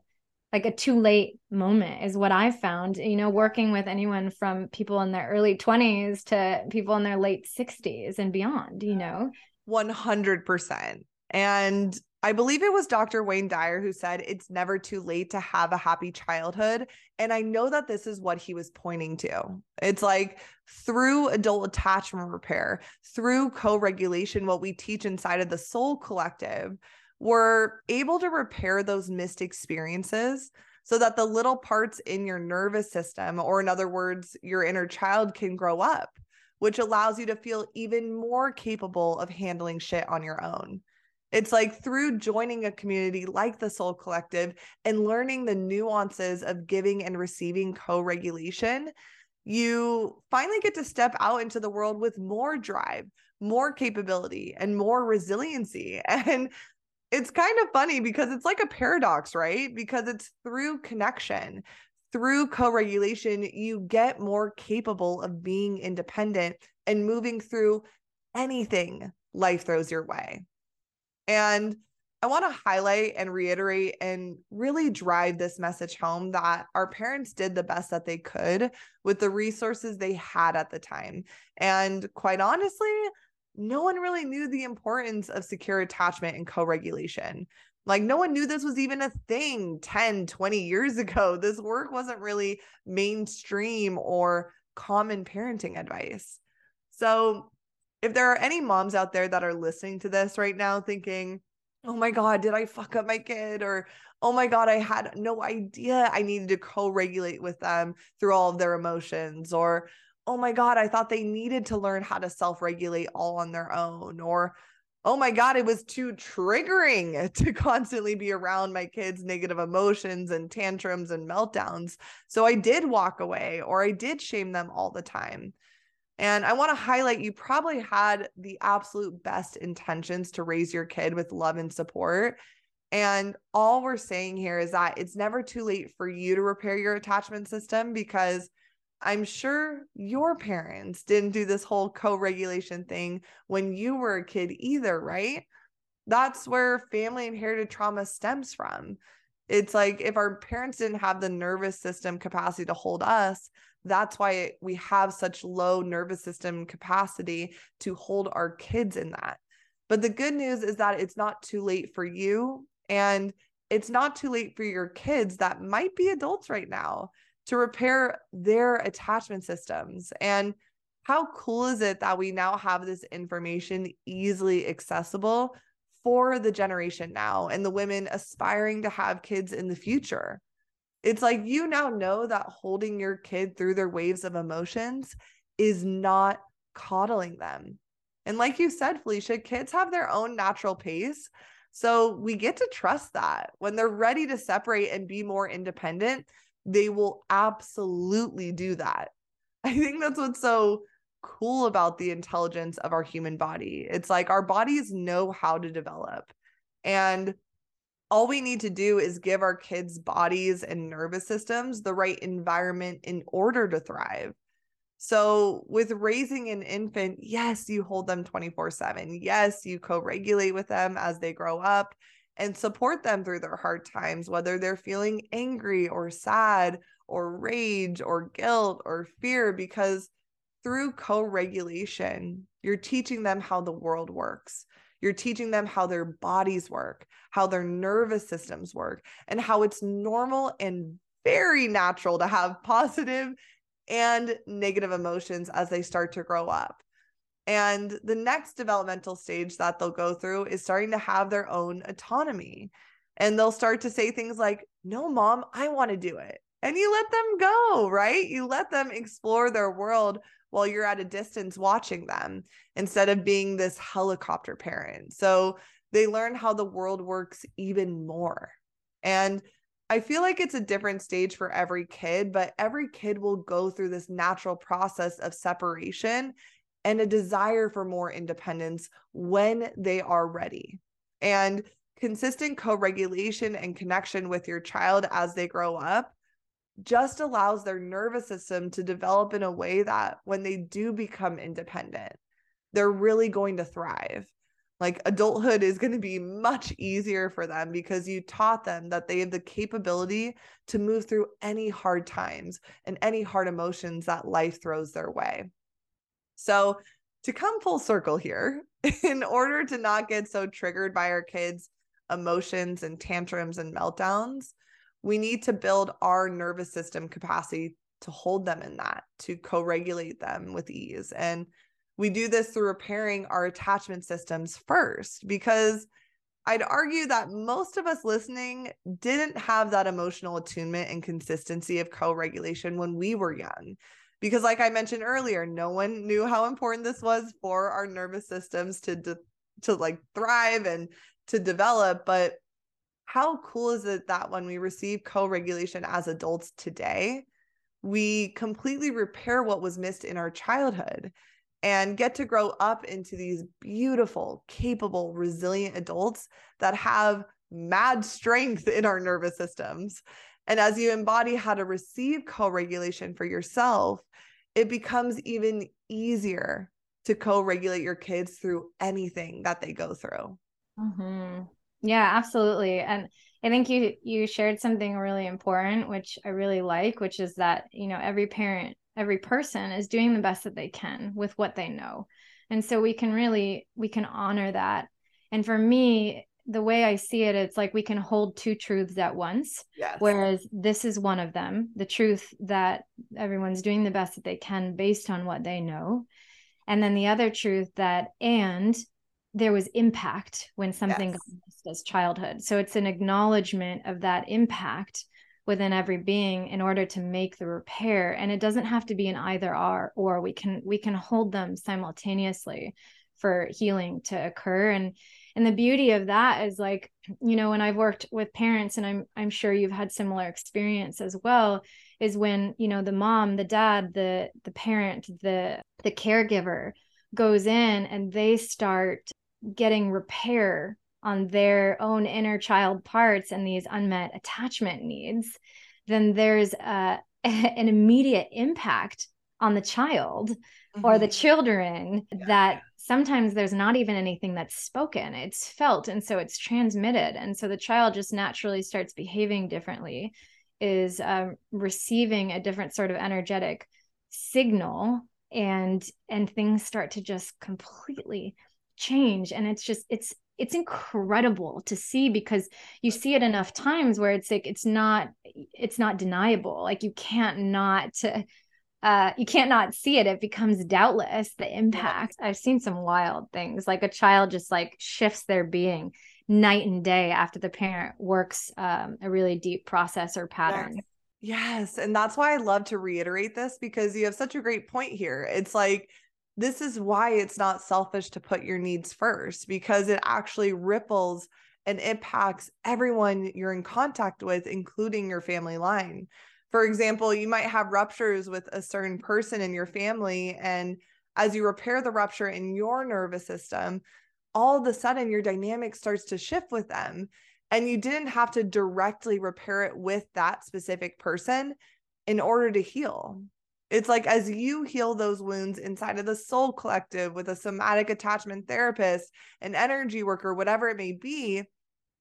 like a too late moment is what I've found, you know, working with anyone from people in their early 20s to people in their late 60s and beyond, you know. 100%. And I believe it was Dr. Wayne Dyer who said it's never too late to have a happy childhood. And I know that this is what he was pointing to. It's like through adult attachment repair, through co regulation, what we teach inside of the Soul Collective, we're able to repair those missed experiences so that the little parts in your nervous system, or in other words, your inner child, can grow up, which allows you to feel even more capable of handling shit on your own. It's like through joining a community like the Soul Collective and learning the nuances of giving and receiving co regulation, you finally get to step out into the world with more drive, more capability, and more resiliency. <laughs> And it's kind of funny because it's like a paradox, right? Because it's through connection, through co regulation, you get more capable of being independent and moving through anything life throws your way. And I want to highlight and reiterate and really drive this message home that our parents did the best that they could with the resources they had at the time. And quite honestly, no one really knew the importance of secure attachment and co regulation. Like, no one knew this was even a thing 10, 20 years <laughs> ago. This work wasn't really mainstream or common parenting advice. So, if there are any moms out there that are listening to this right now thinking, oh my God, did I fuck up my kid? Or, oh my God, I had no idea I needed to co regulate with them through all of their emotions. Or, oh my God, I thought they needed to learn how to self regulate all on their own. Or, oh my God, it was too triggering <laughs> to constantly be around my kids' negative emotions and tantrums and meltdowns. So I did walk away or I did shame them all the time. And I want to highlight you probably had the absolute best intentions to raise your kid with love and support. And all we're saying here is that it's never too late for you to repair your attachment system because I'm sure your parents didn't do this whole co regulation thing when you were a kid either, right? That's where family inherited trauma stems from. It's like if our parents didn't have the nervous system capacity to hold us, that's why we have such low nervous system capacity to hold our kids in that. But the good news is that it's not too late for you and it's not too late for your kids that might be adults right now to repair their attachment systems. And how cool is it that we now have this information easily accessible for the generation now and the women aspiring to have kids in the future? It's like you now know that holding your kid through their waves of emotions is not coddling them. And like you said, Felicia, kids have their own natural pace. So we get to trust that when they're ready to separate and be more independent, they will absolutely do that. <laughs> I think that's what's so cool about the intelligence of our human body. It's like our bodies know how to develop. And all we need to do is give our kids' bodies and nervous systems the right environment in order to thrive. So, with raising an infant, yes, you hold them 24 7. Yes, you co regulate with them as they grow up and support them through their hard times, whether they're feeling angry or sad or rage or guilt or fear, because through co regulation, you're teaching them how the world works. You're teaching them how their bodies work, how their nervous systems work, and how it's normal and very natural to have <laughs> positive and negative emotions as they start to grow up. And the next developmental stage that they'll go through is starting to have their own autonomy. And they'll start to say things like, No, mom, I want to do it. And you let them go, right? You let them explore their world while you're at a distance watching them instead of being this helicopter parent. So they learn how the world works even more. And I feel like it's a different stage for every kid, but every kid will go through this natural process of separation and a desire for more independence when they are ready. And consistent co regulation and connection with your child as they grow up just allows their nervous system to develop in a way that when they do become independent, they're really going to thrive. Like adulthood is going to be much easier for them because you taught them that they have the capability to move through any hard times and any hard emotions that life throws their way. So, to come full circle here, <laughs> in order to not get so triggered by our kids' emotions and tantrums and meltdowns, we need to build our nervous system capacity to hold them in that, to co regulate them with ease. And we do this through repairing our attachment systems first, because I'd argue that most of us listening didn't have that emotional attunement and consistency of co regulation when we were young. Because, like I mentioned earlier, no one knew how important this was for our nervous systems to, de- to like thrive and to develop. But how cool is it that when we receive co regulation as adults today, we completely repair what was missed in our childhood and get to grow up into these beautiful, capable, resilient adults that have mad strength in our nervous systems. And as you embody how to receive co regulation for yourself, it becomes even easier to co regulate your kids through anything that they go through. Mm-hmm. Yeah, absolutely. And I think you you shared something really important which I really like, which is that, you know, every parent, every person is doing the best that they can with what they know. And so we can really we can honor that. And for me, the way I see it, it's like we can hold two truths at once. Yes. Whereas this is one of them the truth that everyone's doing the best that they can based on what they know. And then the other truth that, and there was impact when something yes. got missed as childhood. So it's an acknowledgement of that impact within every being in order to make the repair and it doesn't have to be an either or or we can we can hold them simultaneously for healing to occur and and the beauty of that is like you know when i've worked with parents and i'm i'm sure you've had similar experience as well is when you know the mom the dad the the parent the the caregiver goes in and they start getting repair on their own inner child parts and these unmet attachment needs then there's a, <laughs> an immediate impact on the child mm-hmm. or the mm-hmm. children yeah. that sometimes there's not even anything that's spoken it's felt and so it's transmitted and so the child just naturally starts behaving differently is um, receiving a different sort of energetic signal and and things start to just completely change and it's just it's it's incredible to see because you see it enough times where it's like it's not it's not deniable like you can't not uh you can't not see it it becomes doubtless the impact i've seen some wild things like a child just like shifts their being night and day after the parent works um, a really deep process or pattern. Yes. yes. And that's why I love to reiterate this because you have such a great point here. It's like, this is why it's not selfish to put your needs first because it actually ripples and impacts everyone you're in contact with, including your family line. For example, you might have ruptures with a certain person in your family. And as you repair the rupture in your nervous system, all of a sudden your dynamic starts to shift with them and you didn't have to directly repair it with that specific person in order to heal it's like as you heal those wounds inside of the soul collective with a somatic attachment therapist an energy worker whatever it may be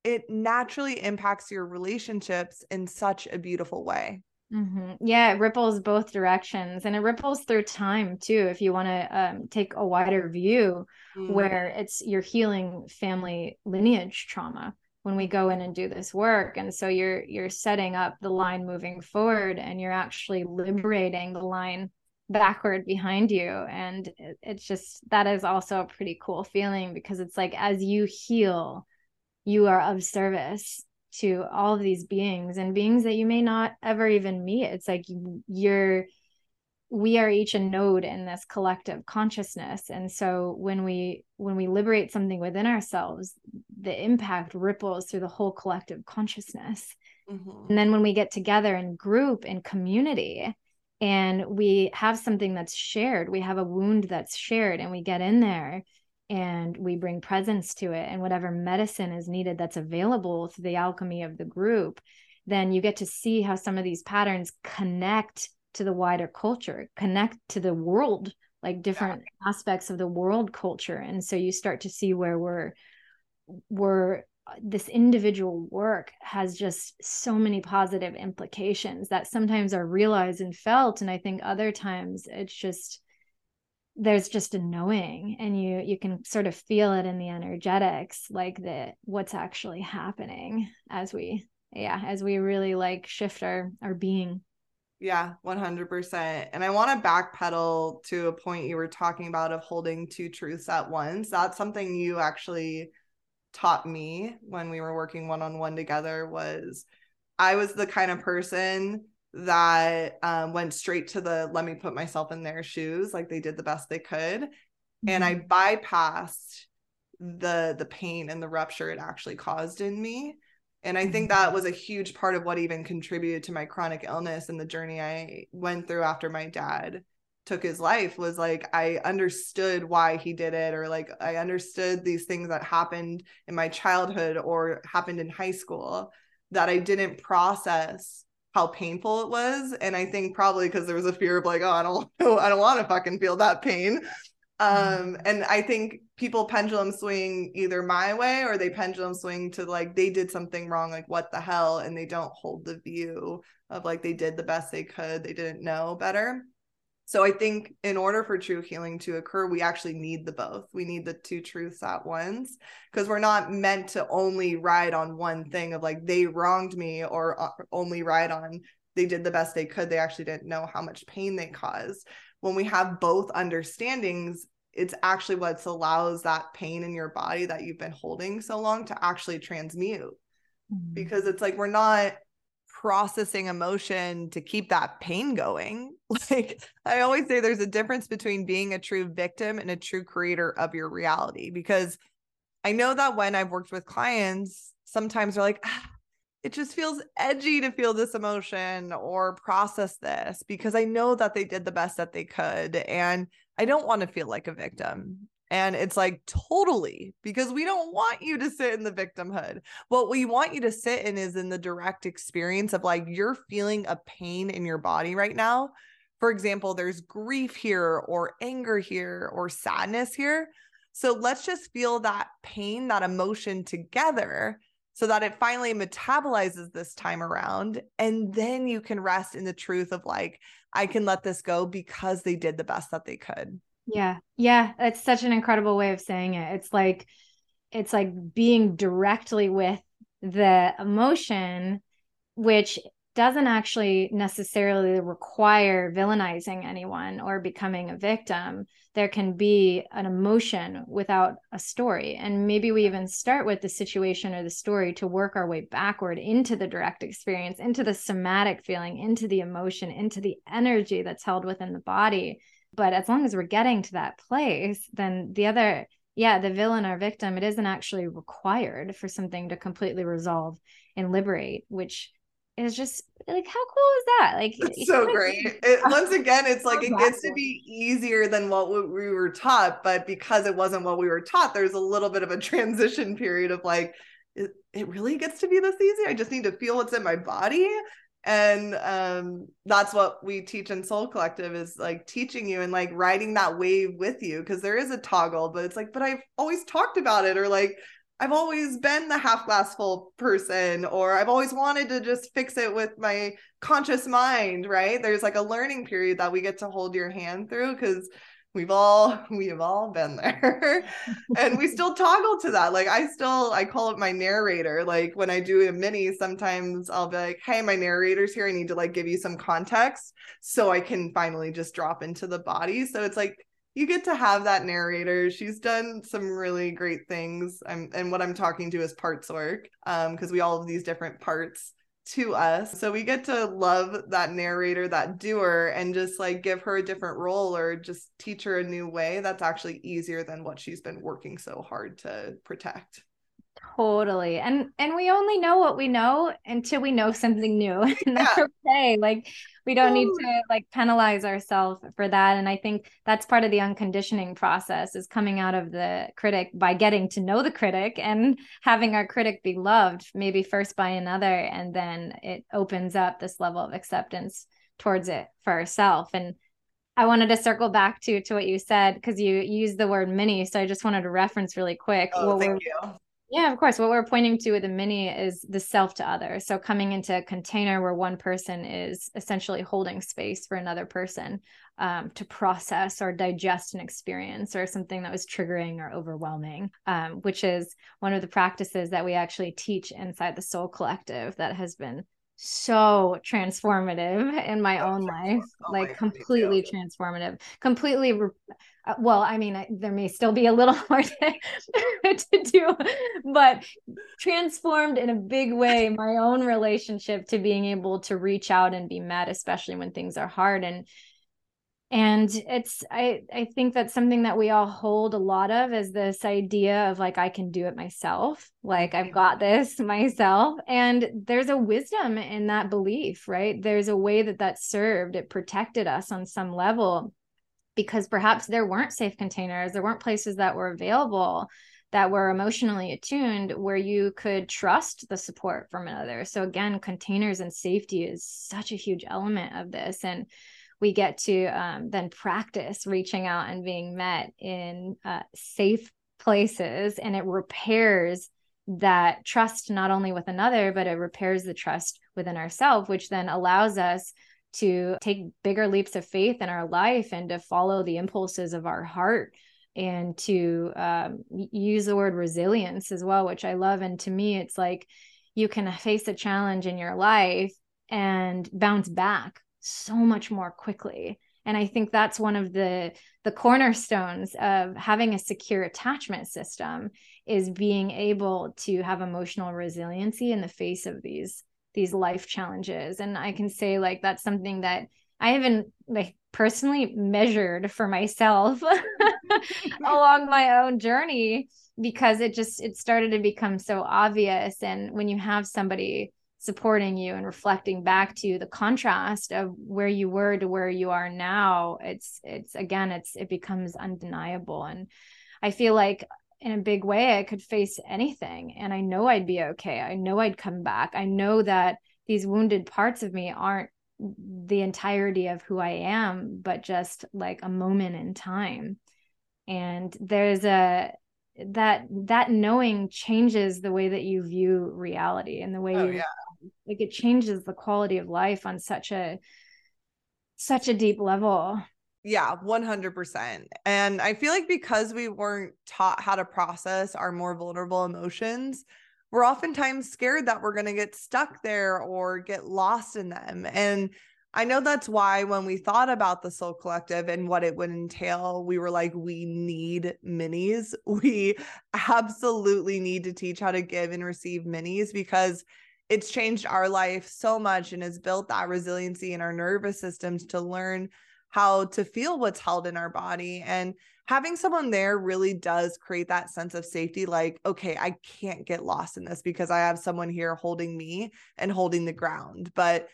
it naturally impacts your relationships in such a beautiful way Mm-hmm. Yeah, it ripples both directions and it ripples through time too. If you want to um, take a wider view, mm-hmm. where it's you're healing family lineage trauma when we go in and do this work, and so you're you're setting up the line moving forward, and you're actually liberating the line backward behind you, and it, it's just that is also a pretty cool feeling because it's like as you heal, you are of service to all of these beings and beings that you may not ever even meet. It's like you're we are each a node in this collective consciousness. And so when we when we liberate something within ourselves the impact ripples through the whole collective consciousness. Mm-hmm. and then when we get together in group in community and we have something that's shared we have a wound that's shared and we get in there and we bring presence to it and whatever medicine is needed that's available through the alchemy of the group then you get to see how some of these patterns connect to the wider culture connect to the world like different yeah. aspects of the world culture and so you start to see where we're we're this individual work has just so many positive implications that sometimes are realized and felt and i think other times it's just there's just a knowing and you you can sort of feel it in the energetics like the what's actually happening as we yeah as we really like shift our our being. Yeah 100% and i want to backpedal to a point you were talking about of holding two truths at once. That's something you actually taught me when we were working one-on-one together was i was the kind of person that um, went straight to the let me put myself in their shoes like they did the best they could mm-hmm. and i mm-hmm. bypassed the the pain and the rupture it actually caused in me and i think that mm-hmm. was a huge part of what even contributed to my chronic illness and the journey i went through after my dad took his life was like i understood why he did it or like i understood these things that happened in my childhood or happened in high school that i didn't process how painful it was and i think probably because there was a fear of like oh i don't <laughs> i don't want to fucking feel that pain. Um and i think people pendulum swing either my way or they pendulum swing to like they did something wrong like what the hell? and they don't hold the view of like they did the best they could they didn't know better so I think in order for true healing to occur, we actually need the both. We need the two truths at once because we're not meant to only ride on one thing of like they wronged me or uh, only ride on they did the best they could. They actually didn't know how much pain they caused. When we have both understandings, it's actually what allows that pain in your body that you've been holding so long to actually transmute. Mm-hmm. Because it's like we're not processing emotion to keep that pain going. <laughs> Like I always say, there's a difference between being a true victim and a true creator of your reality. Because I know that when I've worked with clients, sometimes they're like, ah, it just feels edgy to feel this emotion or process this because I know that they did the best that they could. And I don't want to feel like a victim. And it's like, totally, because we don't want you to sit in the victimhood. What we want you to sit in is in the direct experience of like, you're feeling a pain in your body right now. For example, there's grief here, or anger here, or sadness here. So let's just feel that pain, that emotion together so that it finally metabolizes this time around. And then you can rest in the truth of like, I can let this go because they did the best that they could. Yeah. Yeah. It's such an incredible way of saying it. It's like, it's like being directly with the emotion, which doesn't actually necessarily require villainizing anyone or becoming a victim. There can be an emotion without a story. And maybe we even start with the situation or the story to work our way backward into the direct experience, into the somatic feeling, into the emotion, into the energy that's held within the body. But as long as we're getting to that place, then the other yeah, the villain or victim, it isn't actually required for something to completely resolve and liberate, which is just like how cool is that? Like it's so <laughs> great. It, once again it's like it gets to be easier than what we were taught but because it wasn't what we were taught there's a little bit of a transition period of like it, it really gets to be this easy. I just need to feel what's in my body. And um that's what we teach in soul collective is like teaching you and like riding that wave with you because there is a toggle but it's like but i've always talked about it or like I've always been the half glass full person, or I've always wanted to just fix it with my conscious mind, right? There's like a learning period that we get to hold your hand through because we've all <laughs> we've all been there. <laughs> And we still toggle to that. Like i still i call it my narrator. Like when i do a mini sometimes i'll be like hey my narrator's here. I need to like give you some context so i can finally just drop into the body. So it's like you get to have that narrator. She's done some really great things. I'm, and what I'm talking to is parts work, um, because we all have these different parts to us. So we get to love that narrator, that doer, and just like give her a different role or just teach her a new way. That's actually easier than what she's been working so hard to protect. Totally. And and we only know what we know until we know something new. <laughs> And that's yeah. okay. Like we don't need to like penalize ourselves for that. And I think that's part of the unconditioning process is coming out of the critic by getting to know the critic and having our critic be loved, maybe first by another. And then it opens up this level of acceptance towards it for ourselves. And I wanted to circle back to to what you said because you used the word mini. So I just wanted to reference really quick. Oh, thank you yeah, of course. What we're pointing to with the mini is the self to other. So coming into a container where one person is essentially holding space for another person um, to process or digest an experience or something that was triggering or overwhelming, um, which is one of the practices that we actually teach inside the Soul Collective that has been so transformative in my own life oh like completely transformative completely re- uh, well i mean I, there may still be a little <laughs> more to, <laughs> to do but transformed in a big way my own relationship to being able to reach out and be met especially when things are hard and and it's i i think that's something that we all hold a lot of is this idea of like i can do it myself. Like i've mm-hmm. got this <laughs> myself. And there's a wisdom in that belief right? There's a way that that served it protected us on some level because perhaps there weren't safe containers there weren't places that were available that were emotionally attuned where you could trust the support from another. So again containers and safety is such a huge element of this. And we get to um, then practice reaching out and being met in uh, safe places and it repairs that trust not only with another but it repairs the trust within ourselves which then allows us to take bigger leaps of faith in our life and to follow the impulses of our heart and to um, use the word resilience as well which i love. And to me it's like you can face a challenge in your life and bounce back so much more quickly. And i think that's one of the the cornerstones of having a secure attachment system is being able to have emotional resiliency in the face of these these life challenges. And i can say like that's something that i haven't like personally measured for myself <laughs> along my own journey because it just it started to become so obvious. And when you have somebody supporting you and reflecting back to you the contrast of where you were to where you are now it's it's again it's it becomes undeniable. And i feel like in a big way i could face anything and i know i'd be okay. I know i'd come back. I know that these wounded parts of me aren't the entirety of who i am but just like a moment in time. And there's a that that knowing changes the way that you view reality and the way oh, you yeah like it changes the quality of life on such a such a deep level. Yeah 100% and i feel like because we weren't taught how to process our more vulnerable emotions we're oftentimes scared that we're going to get stuck there or get lost in them. And I know that's why when we thought about the Soul Collective and what it would entail, we were like, we need minis. <laughs> We absolutely need to teach how to give and receive minis because it's changed our life so much and has built that resiliency in our nervous systems to learn how to feel what's held in our body. And having someone there really does create that sense of safety like okay i can't get lost in this because i have someone here holding me and holding the ground. But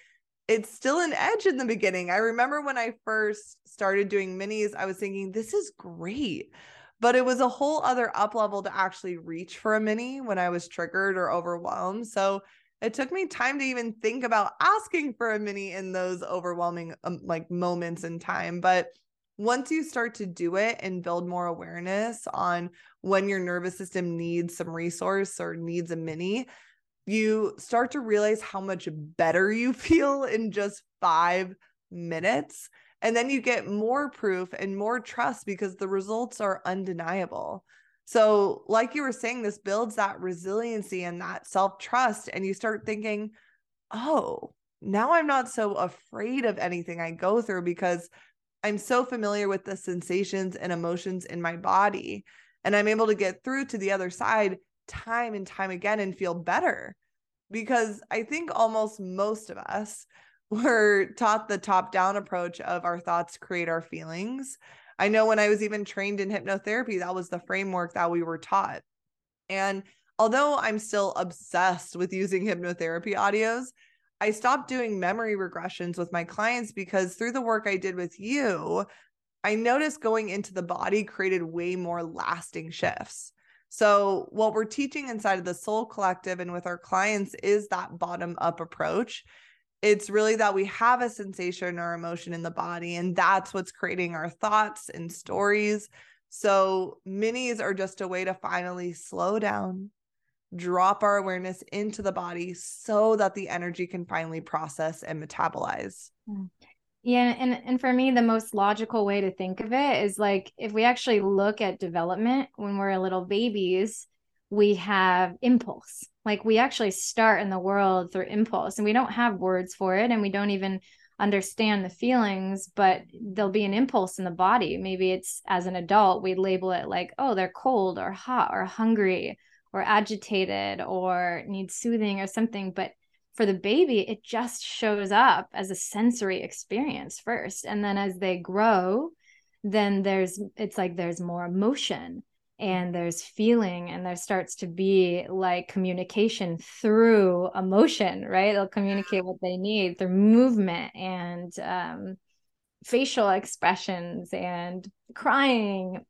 it's still an edge in the beginning. I remember when i first started doing minis i was thinking this is great. But it was a whole other up level to actually reach for a mini when i was triggered or overwhelmed. So it took me time to even think about asking for a mini in those overwhelming um, like moments in time but once you start to do it and build more awareness on when your nervous system needs some resource or needs a mini you start to realize how much better you <laughs> feel in just 5 minutes and then you get more proof and more trust because the results are undeniable so, like you were saying, this builds that resiliency and that self trust. And you start thinking, oh, now I'm not so afraid of anything I go through because I'm so familiar with the sensations and emotions in my body. And I'm able to get through to the other side time and time again and feel better. Because I think almost most of us <laughs> were taught the top down approach of our thoughts create our feelings. I know when I was even trained in hypnotherapy, that was the framework that we were taught. And although I'm still obsessed with using hypnotherapy audios, I stopped doing memory regressions with my clients because through the work I did with you, I noticed going into the body created way more lasting shifts. So, what we're teaching inside of the Soul Collective and with our clients is that bottom up approach it's really that we have a sensation or emotion in the body and that's what's creating our thoughts and stories so minis are just a way to finally slow down drop our awareness into the body so that the energy can finally process and metabolize mm. yeah and and for me the most logical way to think of it is like if we actually look at development when we're little babies we have impulse like we actually start in the world through impulse and we don't have words for it and we don't even understand the feelings, but there'll be an impulse in the body. Maybe it's as an adult, we label it like, oh, they're cold or hot or hungry or agitated or need soothing or something. But for the baby, it just shows up as a sensory experience first. And then as they grow, then there's, it's like there's more emotion and there's feeling and there starts to be like communication through emotion right? They'll communicate what they need through movement and um, facial expressions and crying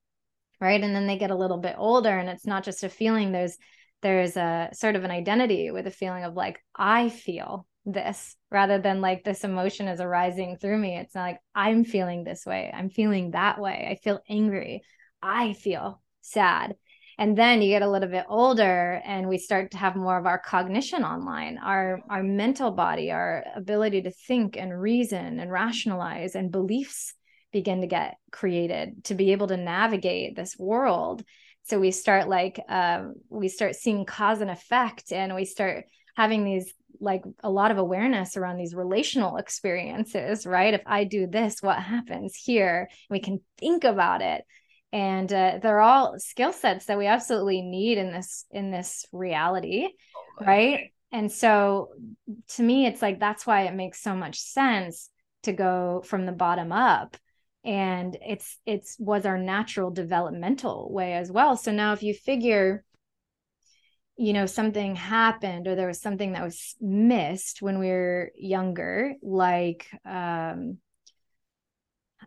right? And then they get a little bit older and it's not just a feeling. There's there's a sort of an identity with a feeling of like i feel this rather than like this emotion is arising through me. It's not like i'm feeling this way. I'm feeling that way. I feel angry. I feel sad. And then you get a little bit older and we start to have more of our cognition online our our mental body our ability to think and reason and rationalize and beliefs begin to get created to be able to navigate this world. So we start like um, we start seeing cause and effect and we start having these like a lot of awareness around these relational experiences right? If i do this what happens here? We can think about it and uh, they're all skill sets that we absolutely need in this in this reality right? And so to me it's like that's why it makes so much sense to go from the bottom up. And it's it's was our natural developmental way as well. So now if you figure you know something happened or there was something that was missed when we were younger like um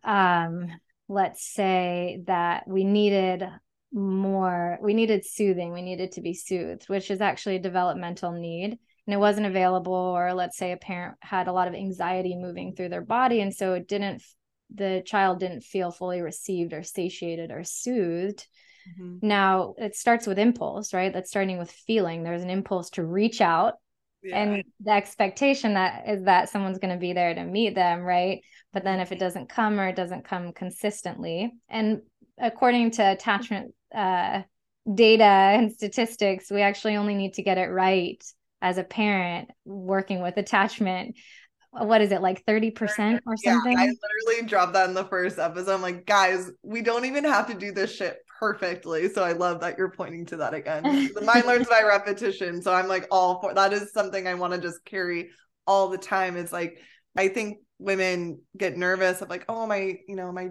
um let's say that we needed more we needed soothing we needed to be soothed which is actually a developmental need. And it wasn't available or let's say a parent had a lot of anxiety moving through their body and so it didn't the child didn't feel fully received or satiated or soothed. Mm-hmm. now it starts with impulse right? That's starting with feeling. There's an impulse to reach out yeah. and the expectation that is that someone's going to be there to meet them right but then if it doesn't come or it doesn't come consistently and according to attachment uh, data and statistics we actually only need to get it right as a parent working with attachment what is it like 30% or something? Yeah, I literally dropped that in the first episode. I'm like, guys, we don't even have to do this shit perfectly. So I love that you're pointing to that again. <laughs> the mind learns by repetition. So I'm like all for that is something I want to just carry all the time. It's like I think women get nervous of like, oh, am I, you know, am I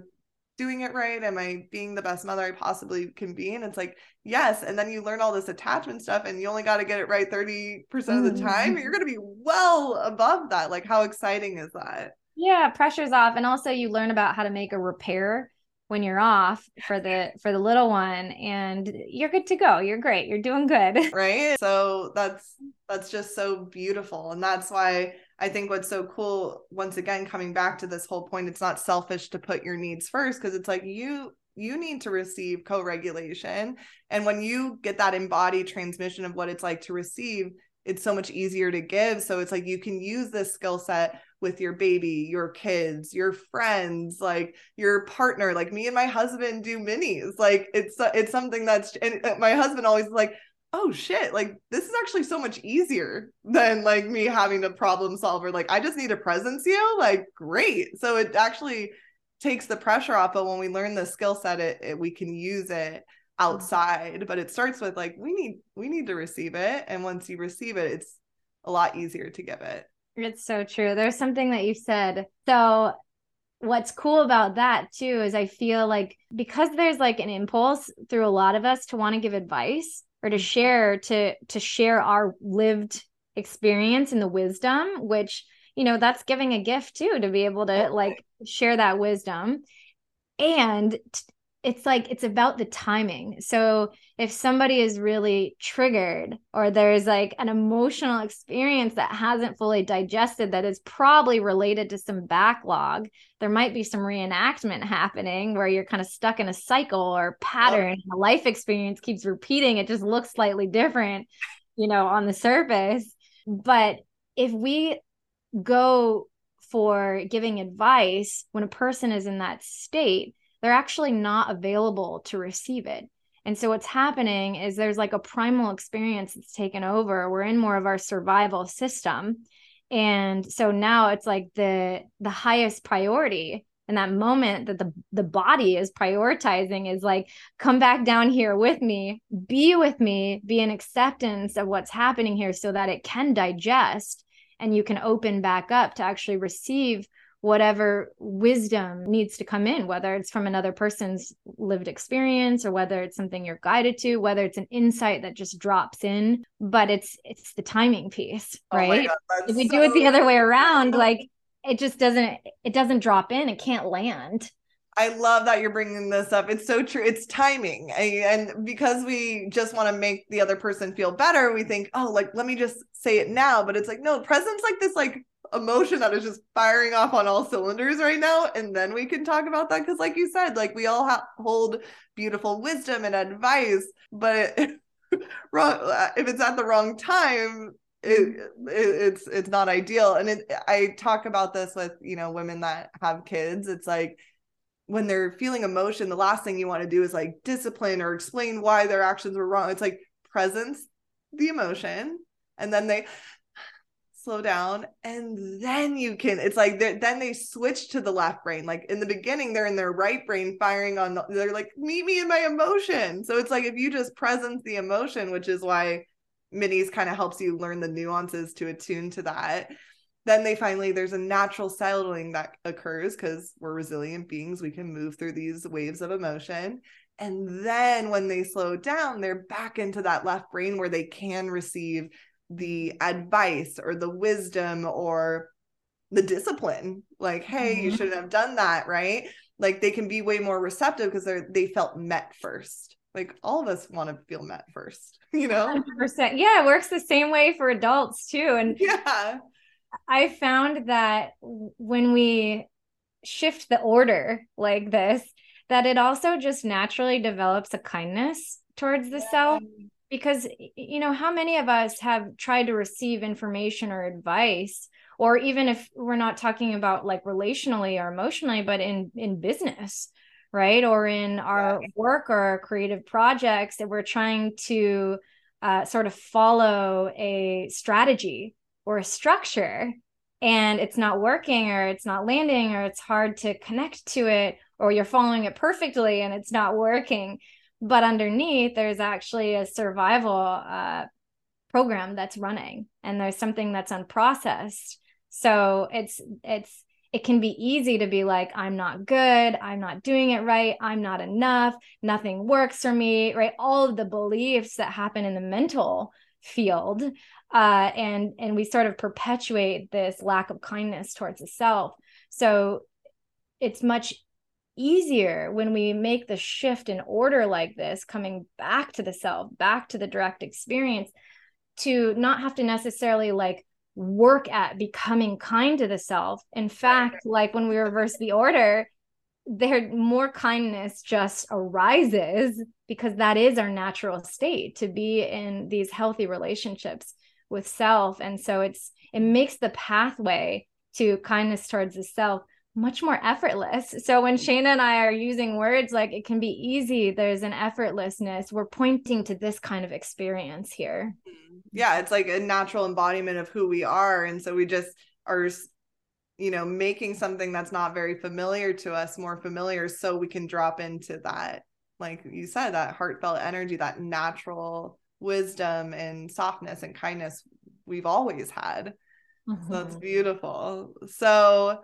doing it right? Am I being the best mother I possibly can be? And it's like, yes. And then you learn all this attachment stuff and you only got to get it right 30% of the mm-hmm. time. You're going to be well above that. Like, how exciting is that? Yeah, pressure's off. And also, you learn about how to make a repair when you're off for the for the little one and you're good to go. You're great. You're doing good. <laughs> Right? So that's that's just so beautiful. And that's why I think what's so cool, once again, coming back to this whole point, it's not selfish to put your needs first because it's like you you need to receive co-regulation. And when you get that embodied transmission of what it's like to receive it's so much easier to give. So it's like you can use this skill set with your baby your kids your friends like your partner like me and my husband do minis like it's it's something that's and uh, my husband always like oh shit, like this is actually so much easier than like me having a problem solver. Like I just need to presence you. Like great. So it actually takes the pressure off. But when we learn the skill set, it, it we can use it outside. But it starts with like we need we need to receive it, and once you receive it, it's a lot easier to give it. It's so true. There's something that you said. So what's cool about that too is I feel like because there's like an impulse through a lot of us to want to give advice, or to share to to share our lived experience and the wisdom which you know that's giving a gift too to be able to like share that wisdom and it's like it's about the timing. So if somebody is really triggered or there's like an emotional experience that hasn't fully digested that is probably related to some backlog, there might be some reenactment happening where you're kind of stuck in a cycle or pattern. Oh. The life experience keeps repeating. It just looks slightly different, you know, on the surface. But if we go for giving advice when a person is in that state, they're actually not available to receive it. And so what's happening is there's like a primal experience that's taken over. We're in more of our survival system. And so now it's like the the highest priority and that moment that the the body is prioritizing is like come back down here with me be with me be in acceptance of what's happening here so that it can digest and you can open back up to actually receive whatever wisdom needs to come in, whether it's from another person's lived experience or whether it's something you're guided to, whether it's an insight that just drops in. But it's it's the timing piece, oh right? Oh if we so do it the other way around, like it just doesn't it doesn't drop in, it can't land. I love that you're bringing this up. It's so true. It's timing. And because we just want to make the other person feel better, we think, oh, like, let me just say it now. But it's like, no, presence like this, like emotion that is just firing off on all cylinders right now and then we can talk about that because like you said like we all ha- hold beautiful wisdom and advice but <laughs> wrong, if it's at the wrong time it, it, it's it's not ideal. And it, i talk about this with you know women that have kids. It's like when they're feeling emotion the last thing you want to do is like discipline or explain why their actions were wrong. It's like presence the emotion and then they slow down and then you can it's like then they switch to the left brain. Like in the beginning they're in their right brain firing on the, they're like meet me in my emotion. So it's like if you just presence the emotion which is why minis kind of helps you learn the nuances to attune to that then they finally there's a natural settling that occurs because we're resilient beings. We can move through these waves of emotion. And then when they slow down they're back into that left brain where they can receive the advice or the wisdom or the discipline. Like hey mm-hmm. you shouldn't have done that right? Like they can be way more receptive because they're they felt met first. Like all of us want to feel met first <laughs> you know? 100% yeah it works the same way for adults too and <laughs> yeah. I found that when we shift the order like this that it also just naturally develops a kindness towards the yeah. self because you know how many of us have tried to receive information or advice or even if we're not talking about like relationally or emotionally but in in business right or in our yeah. work or our creative projects that we're trying to uh, sort of follow a strategy or a structure and it's not working or it's not landing or it's hard to connect to it or you're following it perfectly and it's not working but underneath there's actually a survival uh, program that's running and there's something that's unprocessed. So it's it's it can be easy to be like i'm not good. I'm not doing it right. I'm not enough. Nothing works for me right? All of the beliefs that happen in the mental field uh, and and we sort of perpetuate this lack of kindness towards the self. So it's much easier when we make the shift in order like this, coming back to the self, back to the direct experience, to not have to necessarily like work at becoming kind to the self. In fact, like when we reverse the order, there more kindness just arises because that is our natural state to be in these healthy relationships with self and so it's it makes the pathway to kindness towards the self much more effortless. So when Shaina and I are using words like it can be easy, there's an effortlessness. We're pointing to this kind of experience here. Mm-hmm. Yeah, it's like a natural embodiment of who we are. And so we just are, you know, making something that's not very familiar to us more familiar so we can drop into that, like you said, that heartfelt energy, that natural wisdom and softness and kindness we've always had. Mm-hmm. So that's mm-hmm. beautiful. So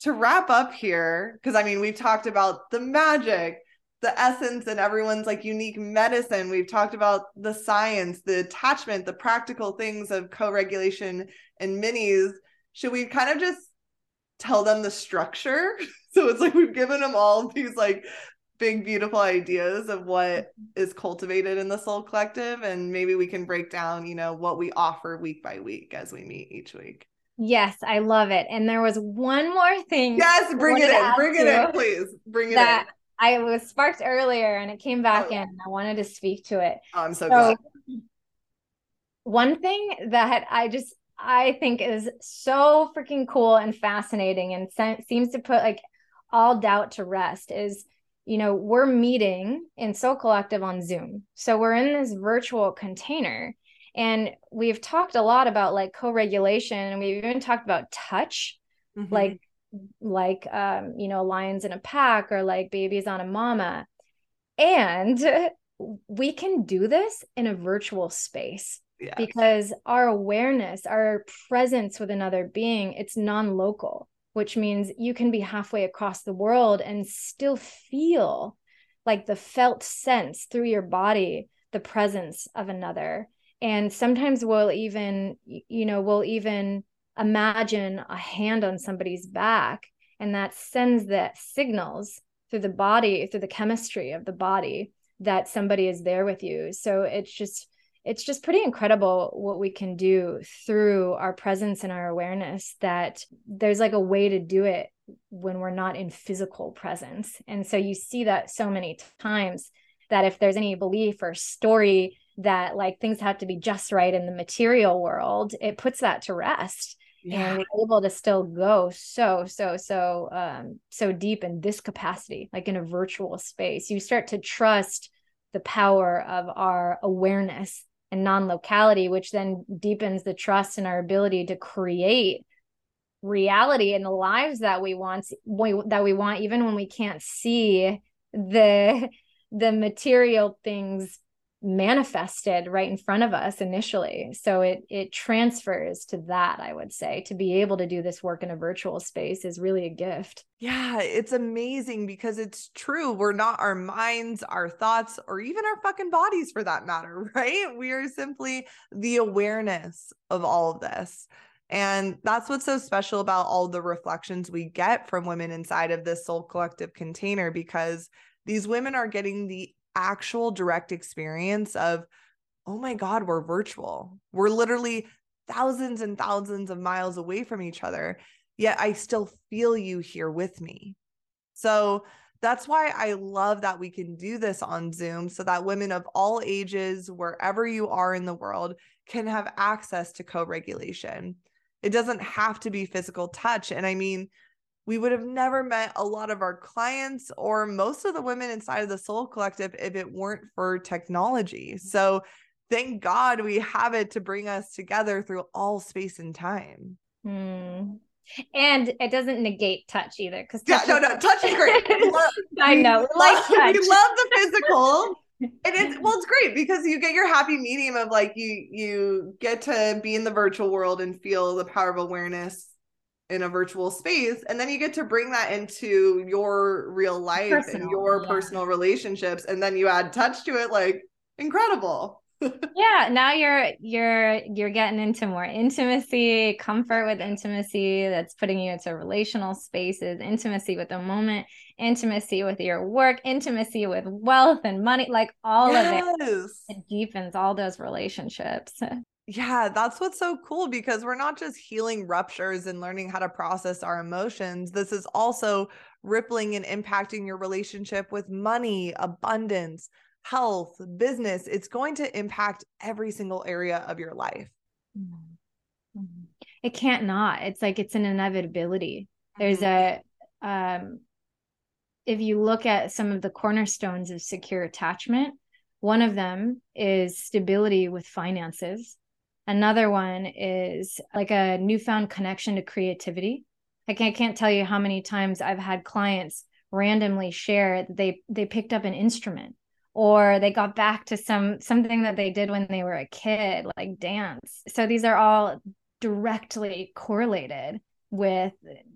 to wrap up here, because I mean, we've talked about the magic, the essence, and everyone's like unique medicine. We've talked about the science, the attachment, the practical things of co regulation and minis. Should we kind of just tell them the structure? <laughs> so it's like we've given them all these like big, beautiful ideas of what is cultivated in the Soul Collective. And maybe we can break down, you know, what we offer week by week as we meet each week. Yes, I love it. And there was one more thing. Yes, bring it in. Bring it in, please. Bring it that in. I was sparked earlier and it came back oh, in. I wanted to speak to it. Oh, I'm so, so glad. One thing that I just I think is so freaking cool and fascinating and se- seems to put like all doubt to rest is you know we're meeting in Soul Collective on Zoom. So we're in this virtual container and we've talked a lot about like co-regulation and we've even talked about touch, mm-hmm. like like um, you know, lions in a pack or like babies on a mama. And we can do this in a virtual space because our awareness, our presence with another being, it's non-local, which means you can be halfway across the world and still feel like the felt sense through your body the presence of another and sometimes we'll even you know we'll even imagine a hand on somebody's back and that sends that signals through the body through the chemistry of the body that somebody is there with you. So it's just it's just pretty incredible what we can do through our presence and our awareness that there's like a way to do it when we're not in physical presence. And so you see that so many times that if there's any belief or story that like things have to be just right in the material world, it puts that to rest. Yeah. and we're able to still go so so so um so deep in this capacity like in a virtual space you start to trust the power of our awareness and non-locality which then deepens the trust in our ability to create reality in the lives that we want we, that we want even when we can't see the <laughs> the material things manifested right in front of us initially. So it it transfers to that i would say. To be able to do this work in a virtual space is really a gift. Yeah it's amazing because it's true. We're not our minds our thoughts or even our fucking bodies for that matter <laughs> right? We are simply the awareness of all of this. And that's what's so special about all the reflections we get from women inside of this soul collective container because these women are getting the actual direct experience of, oh my God, we're virtual. We're literally thousands and thousands of miles away from each other, yet I still feel you here with me. So that's why I love that we can do this on Zoom so that women of all ages, wherever you are in the world, can have access to co regulation. It doesn't have to be physical touch. And I mean, we would have never met a lot of our clients or most of the women inside of the Soul Collective if it weren't for technology. So thank God we have it to bring us together through all space and time. Hmm. And it doesn't negate touch either. Because yeah, no, no, touch is great. <laughs> I know, we like touch. We love the physical. <laughs> and it's well it's great because you get your happy medium of like you you get to be in the virtual world and feel the power of awareness in a virtual space and then you get to bring that into your real life personal, and your yeah. personal relationships and then you add touch to it like incredible <laughs> yeah now you're you're you're getting into more intimacy comfort with intimacy that's putting you into relational spaces intimacy with the moment intimacy with your work intimacy with wealth and money like all yes. of it it deepens all those relationships <laughs> yeah, that's what's so cool because we're not just healing ruptures and learning how to process our emotions. This is also rippling and impacting your relationship with money, abundance, health, business. It's going to impact every single area of your life. Mm-hmm. mm-hmm. It can't not. It's like it's an inevitability. There's mm-hmm. a um if you look at some of the cornerstones of secure attachment, one of them is stability with finances Another one is like a newfound connection to creativity. I can't, I can't tell you how many times I've had clients randomly share that they they picked up an instrument or they got back to some something that they did when they were a kid like dance. So these are all directly correlated with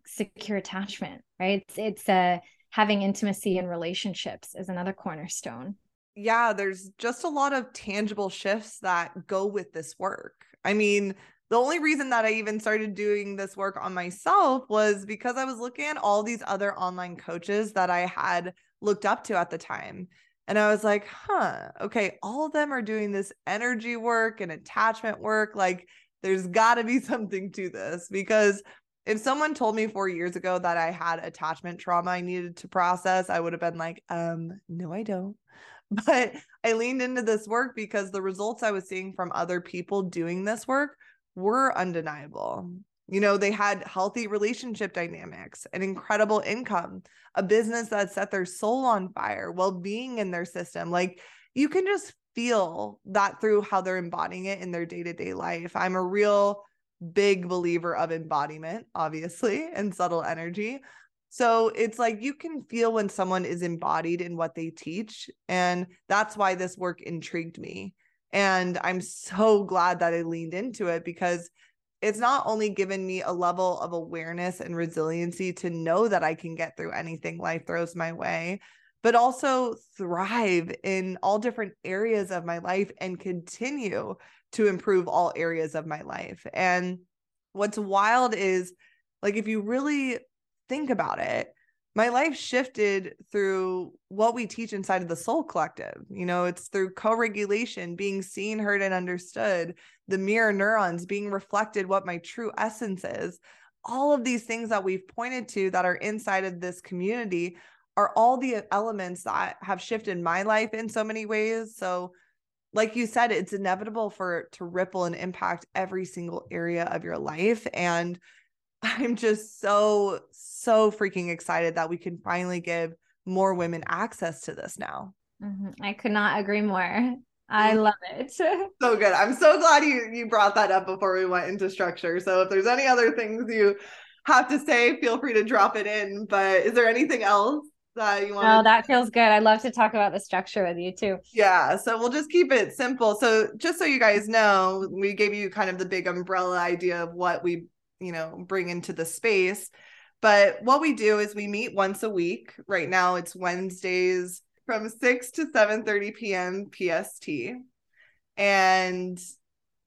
secure attachment right? It's, it's uh, having intimacy in relationships is another cornerstone yeah, there's just a lot of tangible shifts that go with this work. I mean, the only reason that I even started doing this work on myself was because I was looking at all these other online coaches that I had looked up to at the time. And I was like, huh, okay, all of them are doing this energy work and attachment work. Like, there's got to be <laughs> something to this because if someone told me four years ago that I had attachment trauma I needed to process, I would have been like, um, no, I don't. <laughs> But I leaned into this work because the results I was seeing from other people doing this work were undeniable. You know, they had healthy relationship dynamics, an incredible income, a business that set their soul on fire, well being in their system. Like you can just feel that through how they're embodying it in their day to day life. I'm a real big believer of embodiment, obviously, and subtle energy. So it's like you can feel when someone is embodied in what they teach. And that's why this work intrigued me. And I'm so glad that I leaned into it because it's not only given me a level of awareness and resiliency to know that I can get through anything life throws my way, but also thrive in all different areas of my life and continue to improve all areas of my life. And what's wild is like if you really think about it, my life shifted through what we teach inside of the soul collective. You know, it's through co regulation, being seen, heard, and understood, the mirror neurons being reflected what my true essence is. All of these things that we've pointed to that are inside of this community are all the elements that have shifted my life in so many ways. So, like you said, it's inevitable for it to ripple and impact every single area of your life. And I'm just so, so freaking excited that we can finally give more women access to this now. Mm-hmm. I could not agree more. I love it. <laughs> so good. I'm so glad you you brought that up before we went into structure. So if there's any other things you have to say, feel free to drop it in. But is there anything else that you want? Oh, that feels good. I'd love to talk about the structure with you too. Yeah. So we'll just keep it simple. So just so you guys know, we gave you kind of the big umbrella idea of what we, you know, bring into the space. But what we do is we meet once a week. Right now it's Wednesdays from 6 to 7:30 p.m. PST. And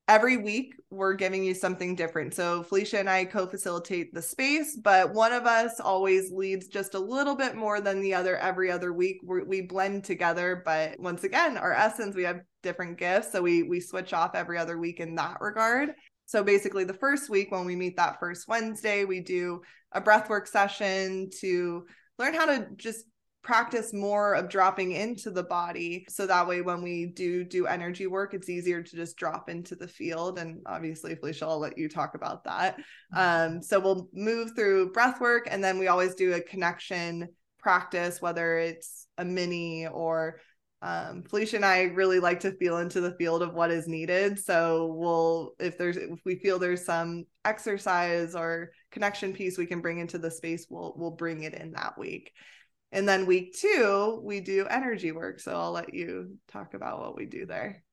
every week we're giving you something different. So Felicia and I co-facilitate the space, but one of us always leads just a little bit more than the other every other week. We're, we blend together, but once again, our essence, we have different gifts, so we we switch off every other week in that regard. So basically, the first week when we meet that first Wednesday, we do a breathwork session to learn how to just practice more of dropping into the body. So that way when we do do energy work it's easier to just drop into the field. And obviously felicia i'll let you talk about that. Mm-hmm. um, so we'll move through breath work and then we always do a connection practice whether it's a mini or um, Felicia and I really like to feel into the field of what is needed. So we'll, if there's, if we feel there's some exercise or connection piece we can bring into the space, we'll we'll bring it in that week. And then week two, we do energy work. So I'll let you talk about what we do there.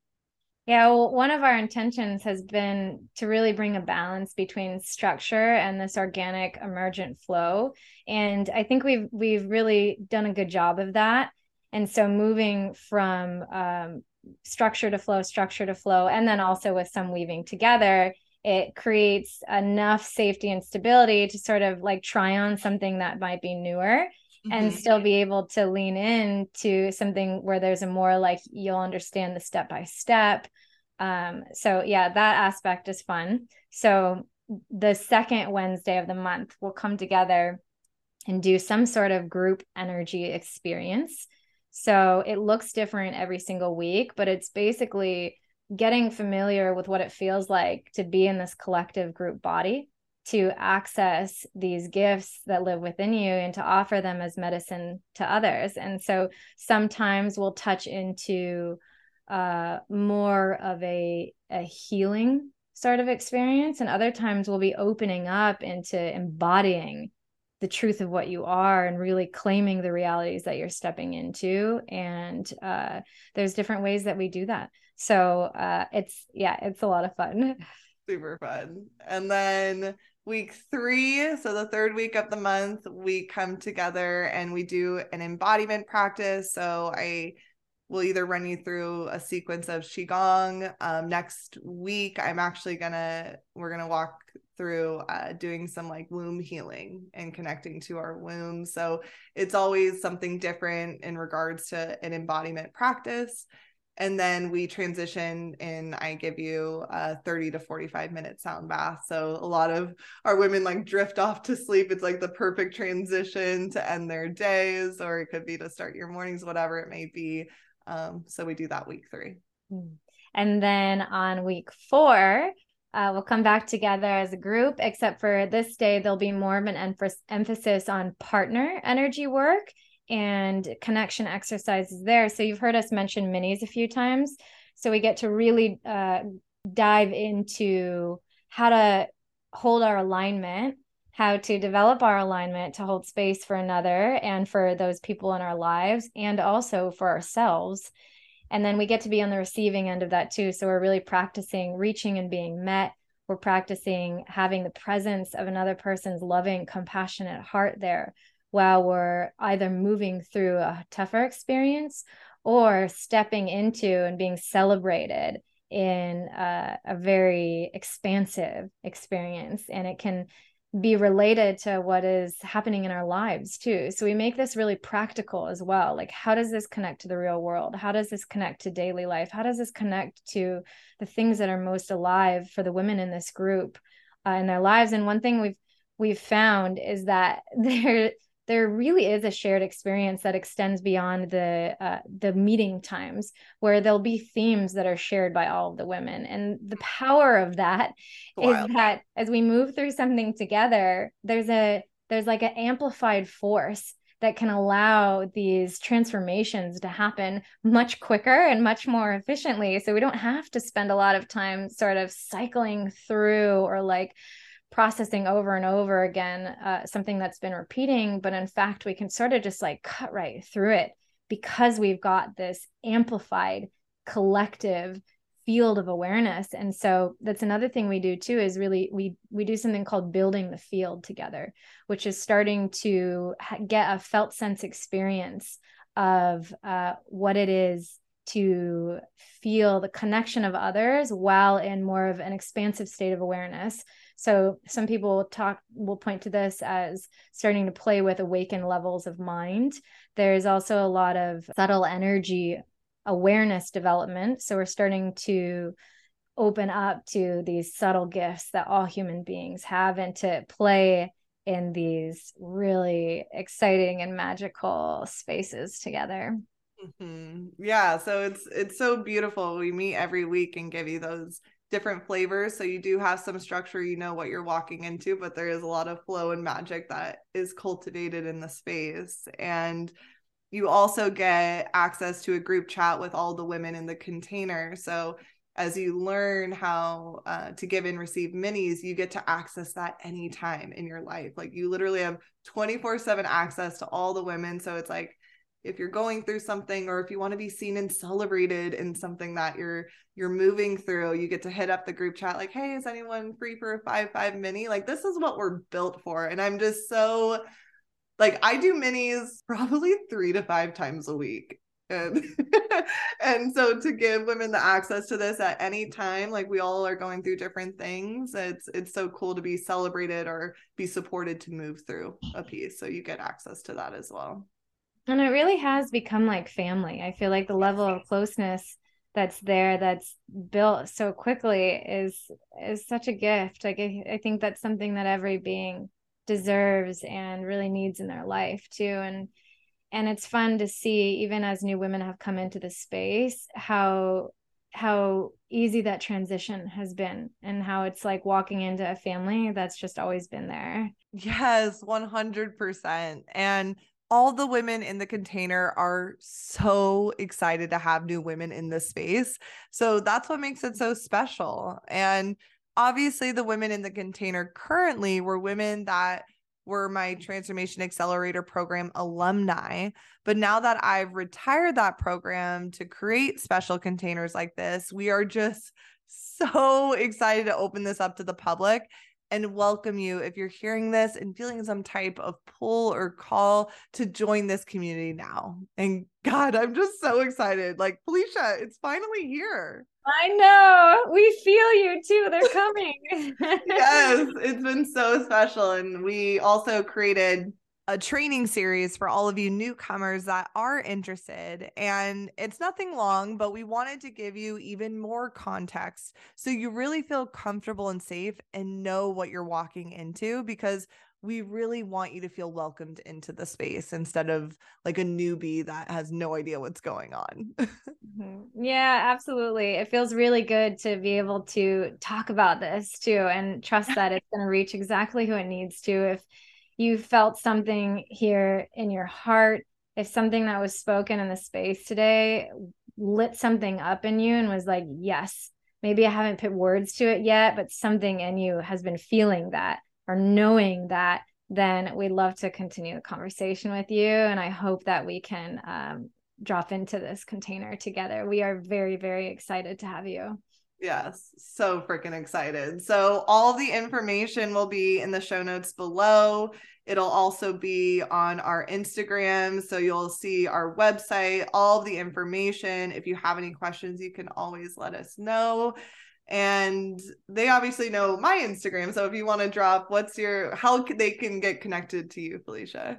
Yeah, well, one of our intentions has been to really bring a balance between structure and this organic emergent flow. And I think we've we've really done a good job of that. And so moving from um, structure to flow, structure to flow, and then also with some weaving together, it creates enough safety and stability to sort of like try on something that might be newer and mm-hmm. still be able to lean in to something where there's a more like you'll understand the step by step um so yeah that aspect is fun. So the second wednesday of the month we'll come together and do some sort of group energy experience so it looks different every single week but it's basically getting familiar with what it feels like to be in this collective group body to access these gifts that live within you and to offer them as medicine to others. And so sometimes we'll touch into uh, more of a, a healing sort of experience, and other times we'll be opening up into embodying the truth of what you are and really claiming the realities that you're stepping into. And uh, there's different ways that we do that. So uh, it's, yeah, it's a lot of fun. <laughs> Super fun. And then week three, so the third week of the month, we come together and we do an embodiment practice. So I will either run you through a sequence of qigong. Um, next week, I'm actually gonna we're gonna walk through uh, doing some like womb healing and connecting to our womb. So it's always something different in regards to an embodiment practice. And then we transition and i give you a 30 to 45 minute sound bath. So a lot of our women like drift off to sleep. It's like the perfect transition to end their days or it could be to start your mornings whatever it may be. Um, so we do that week three. Hmm. and then on week four uh, we'll come back together as a group except for this day there'll be more of an emphasis on partner energy work and connection exercises there. So you've heard us mention minis a few times. So we get to really uh, dive into how to hold our alignment, how to develop our alignment to hold space for another and for those people in our lives, and also for ourselves. And then we get to be on the receiving end of that too. So we're really practicing reaching and being met. We're practicing having the presence of another person's loving, compassionate heart there while we're either moving through a tougher experience or stepping into and being celebrated in a, a very expansive experience. And it can be related to what is happening in our lives too. So we make this really practical as well. Like, how does this connect to the real world? How does this connect to daily life? How does this connect to the things that are most alive for the women in this group uh, in their lives? And one thing we've we've found is that <laughs> there there really is a shared experience that extends beyond the uh, the meeting times where there'll be themes that are shared by all of the women and the power of that Wild. is that as we move through something together there's a there's like an amplified force that can allow these transformations to happen much quicker and much more efficiently. So we don't have to spend a lot of time sort of cycling through or like processing over and over again uh, something that's been repeating. But in fact, we can sort of just like cut right through it because we've got this amplified collective field of awareness and so that's another thing we do too is really we we do something called building the field together which is starting to get a felt sense experience of uh, what it is to feel the connection of others while in more of an expansive state of awareness so some people talk will point to this as starting to play with awakened levels of mind there's also a lot of subtle energy awareness development. So we're starting to open up to these subtle gifts that all human beings have and to play in these really exciting and magical spaces together. Mm-hmm. Yeah, so it's it's so beautiful. We meet every week and give you those different flavors so you do have some structure you know what you're walking into but there is a lot of flow and magic that is cultivated in the space and you also get access to a group chat with all the women in the container. So as you learn how uh, to give and receive minis, you get to access that anytime in your life. Like you literally have 24 7 access to all the women. So it's like, if you're going through something or if you want to be seen and celebrated in something that you're you're moving through you get to hit up the group chat like hey is anyone free for a 5 5 mini? Like this is what we're built for. And i'm just so like I do minis <laughs> probably three to five times a week. And, <laughs> and so to give women the access to this at any time like we all are going through different things. It's it's so cool to be celebrated or be supported to move through a piece. So you get access to that as well and it really has become like family i feel like the level of closeness that's there that's built so quickly is is such a gift like I, I think that's something that every being deserves and really needs in their life too and and it's fun to see even as new women have come into the space how how easy that transition has been and how it's like walking into a family that's just always been there. Yes, 100%. And all the women in the container are so excited to have new women in this space. So that's what makes it so special. And obviously the women in the container currently were women that were my transformation accelerator program alumni but now that i've retired that program to create special containers like this we are just so <laughs> excited to open this up to the public and welcome you if you're hearing this and feeling some type of pull or call to join this community now. And God, I'm just so excited. Like, Felicia, it's finally here. I know. We feel you too. They're <laughs> coming. <laughs> yes, it's been so special. And we also created a training series for all of you newcomers that are interested. And it's nothing long, but we wanted to give you even more context so you really feel comfortable and safe and know what you're walking into because we really want you to feel welcomed into the space instead of like a newbie that has no idea what's going on. <laughs> mm-hmm. Yeah, absolutely. It feels really good to be able to talk about this too and trust <laughs> that it's going to reach exactly who it needs to. If you felt something here in your heart, if something that was spoken in the space today lit something up in you and was like, yes, maybe I haven't put words to it yet, but something in you has been feeling that or knowing that, then we'd love to continue the conversation with you. And I hope that we can um, drop into this container together. We are very, very excited to have you. Yes, so freaking excited. So, all the information will be in the show notes below. It'll also be on our Instagram. So, you'll see our website, all the information. If you have any questions, you can always let us know. And they obviously know my Instagram. So, if you want to drop, what's your, how they can get connected to you, Felicia?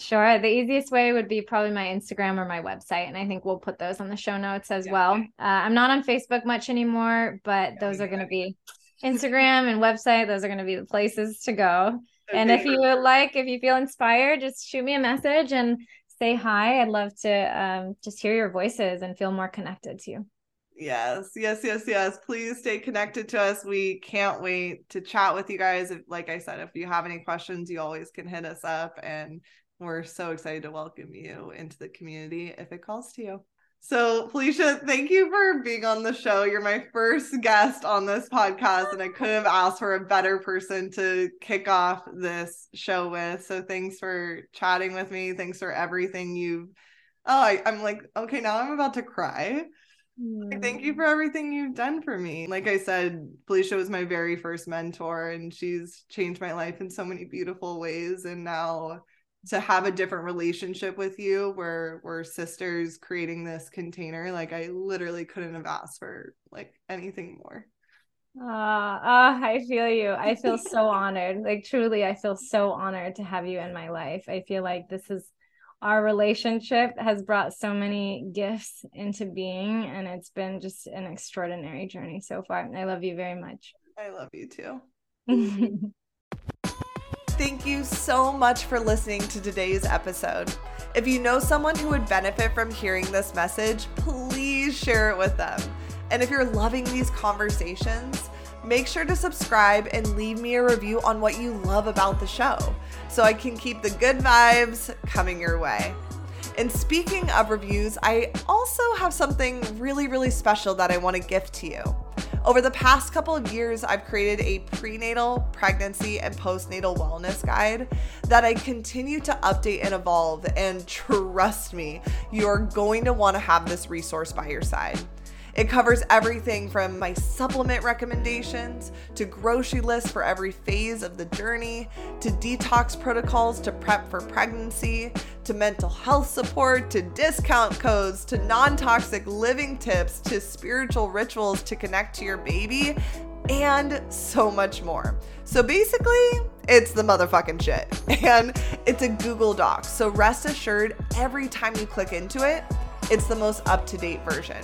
Sure. The easiest way would be probably my Instagram or my website. And I think we'll put those on the show notes as yeah. well. Uh, I'm not on Facebook much anymore, but those are going to be Instagram and website. Those are going to be the places to go. Okay. And if you would like, if you feel inspired, just shoot me a message and say hi. I'd love to um, just hear your voices and feel more connected to you. Yes, yes, yes, yes. Please stay connected to us. We can't wait to chat with you guys. If, like I said, if you have any questions, you always can hit us up and we're so excited to welcome you into the community if it calls to you. So, Felicia, thank you for being on the show. You're my first guest on this podcast, and I could have asked for a better person to kick off this show with. So, thanks for chatting with me. Thanks for everything you've. Oh, I, I'm like, okay, now I'm about to cry. Thank you for everything you've done for me. Like I said, Felicia was my very first mentor, and she's changed my life in so many beautiful ways. And now to have a different relationship with you where we're sisters creating this container? Like i literally couldn't have asked for like anything more. Uh, uh i feel you. I feel <laughs> so honored. Like truly i feel so honored to have you in my life. I feel like this is our relationship has brought so many gifts into being and it's been just an extraordinary journey so far. I love you very much. I love you too <laughs> Thank you so much for listening to today's episode. If you know someone who would benefit from hearing this message, please share it with them. And if you're loving these conversations, make sure to subscribe and leave me a review on what you love about the show so I can keep the good vibes coming your way. And speaking of reviews, I also have something really, really special that I want to gift to you. Over the past couple of years, I've created a prenatal, pregnancy, and postnatal wellness guide that I continue to update and evolve. And trust me, you're going to want to have this resource by your side. It covers everything from my supplement recommendations to grocery lists for every phase of the journey to detox protocols to prep for pregnancy to mental health support to discount codes to non toxic living tips to spiritual rituals to connect to your baby and so much more. So basically, it's the motherfucking shit. <laughs> And it's a Google Doc. So rest assured, every time you click into it, it's the most up to date version.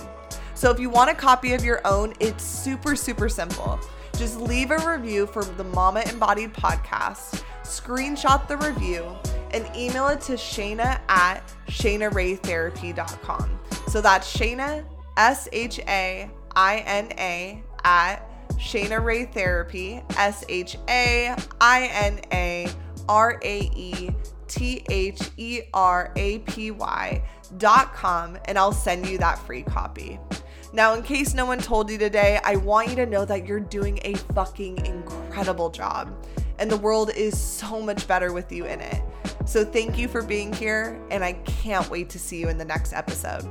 So if you want a copy of your own, it's super, super simple. Just leave a review for the Mama Embodied podcast, screenshot the review, and email it to Shaina at ShainaRaeTherapy.com. So that's Shaina, S H A I N A, at Shaina Rae Therapy, S H A I N A R A E T H E R A P Y dot com, and I'll send you that free copy. Now, in case no one told you today, I want you to know that you're doing a fucking incredible job, and the world is so much better with you in it. So, thank you for being here, and I can't wait to see you in the next episode.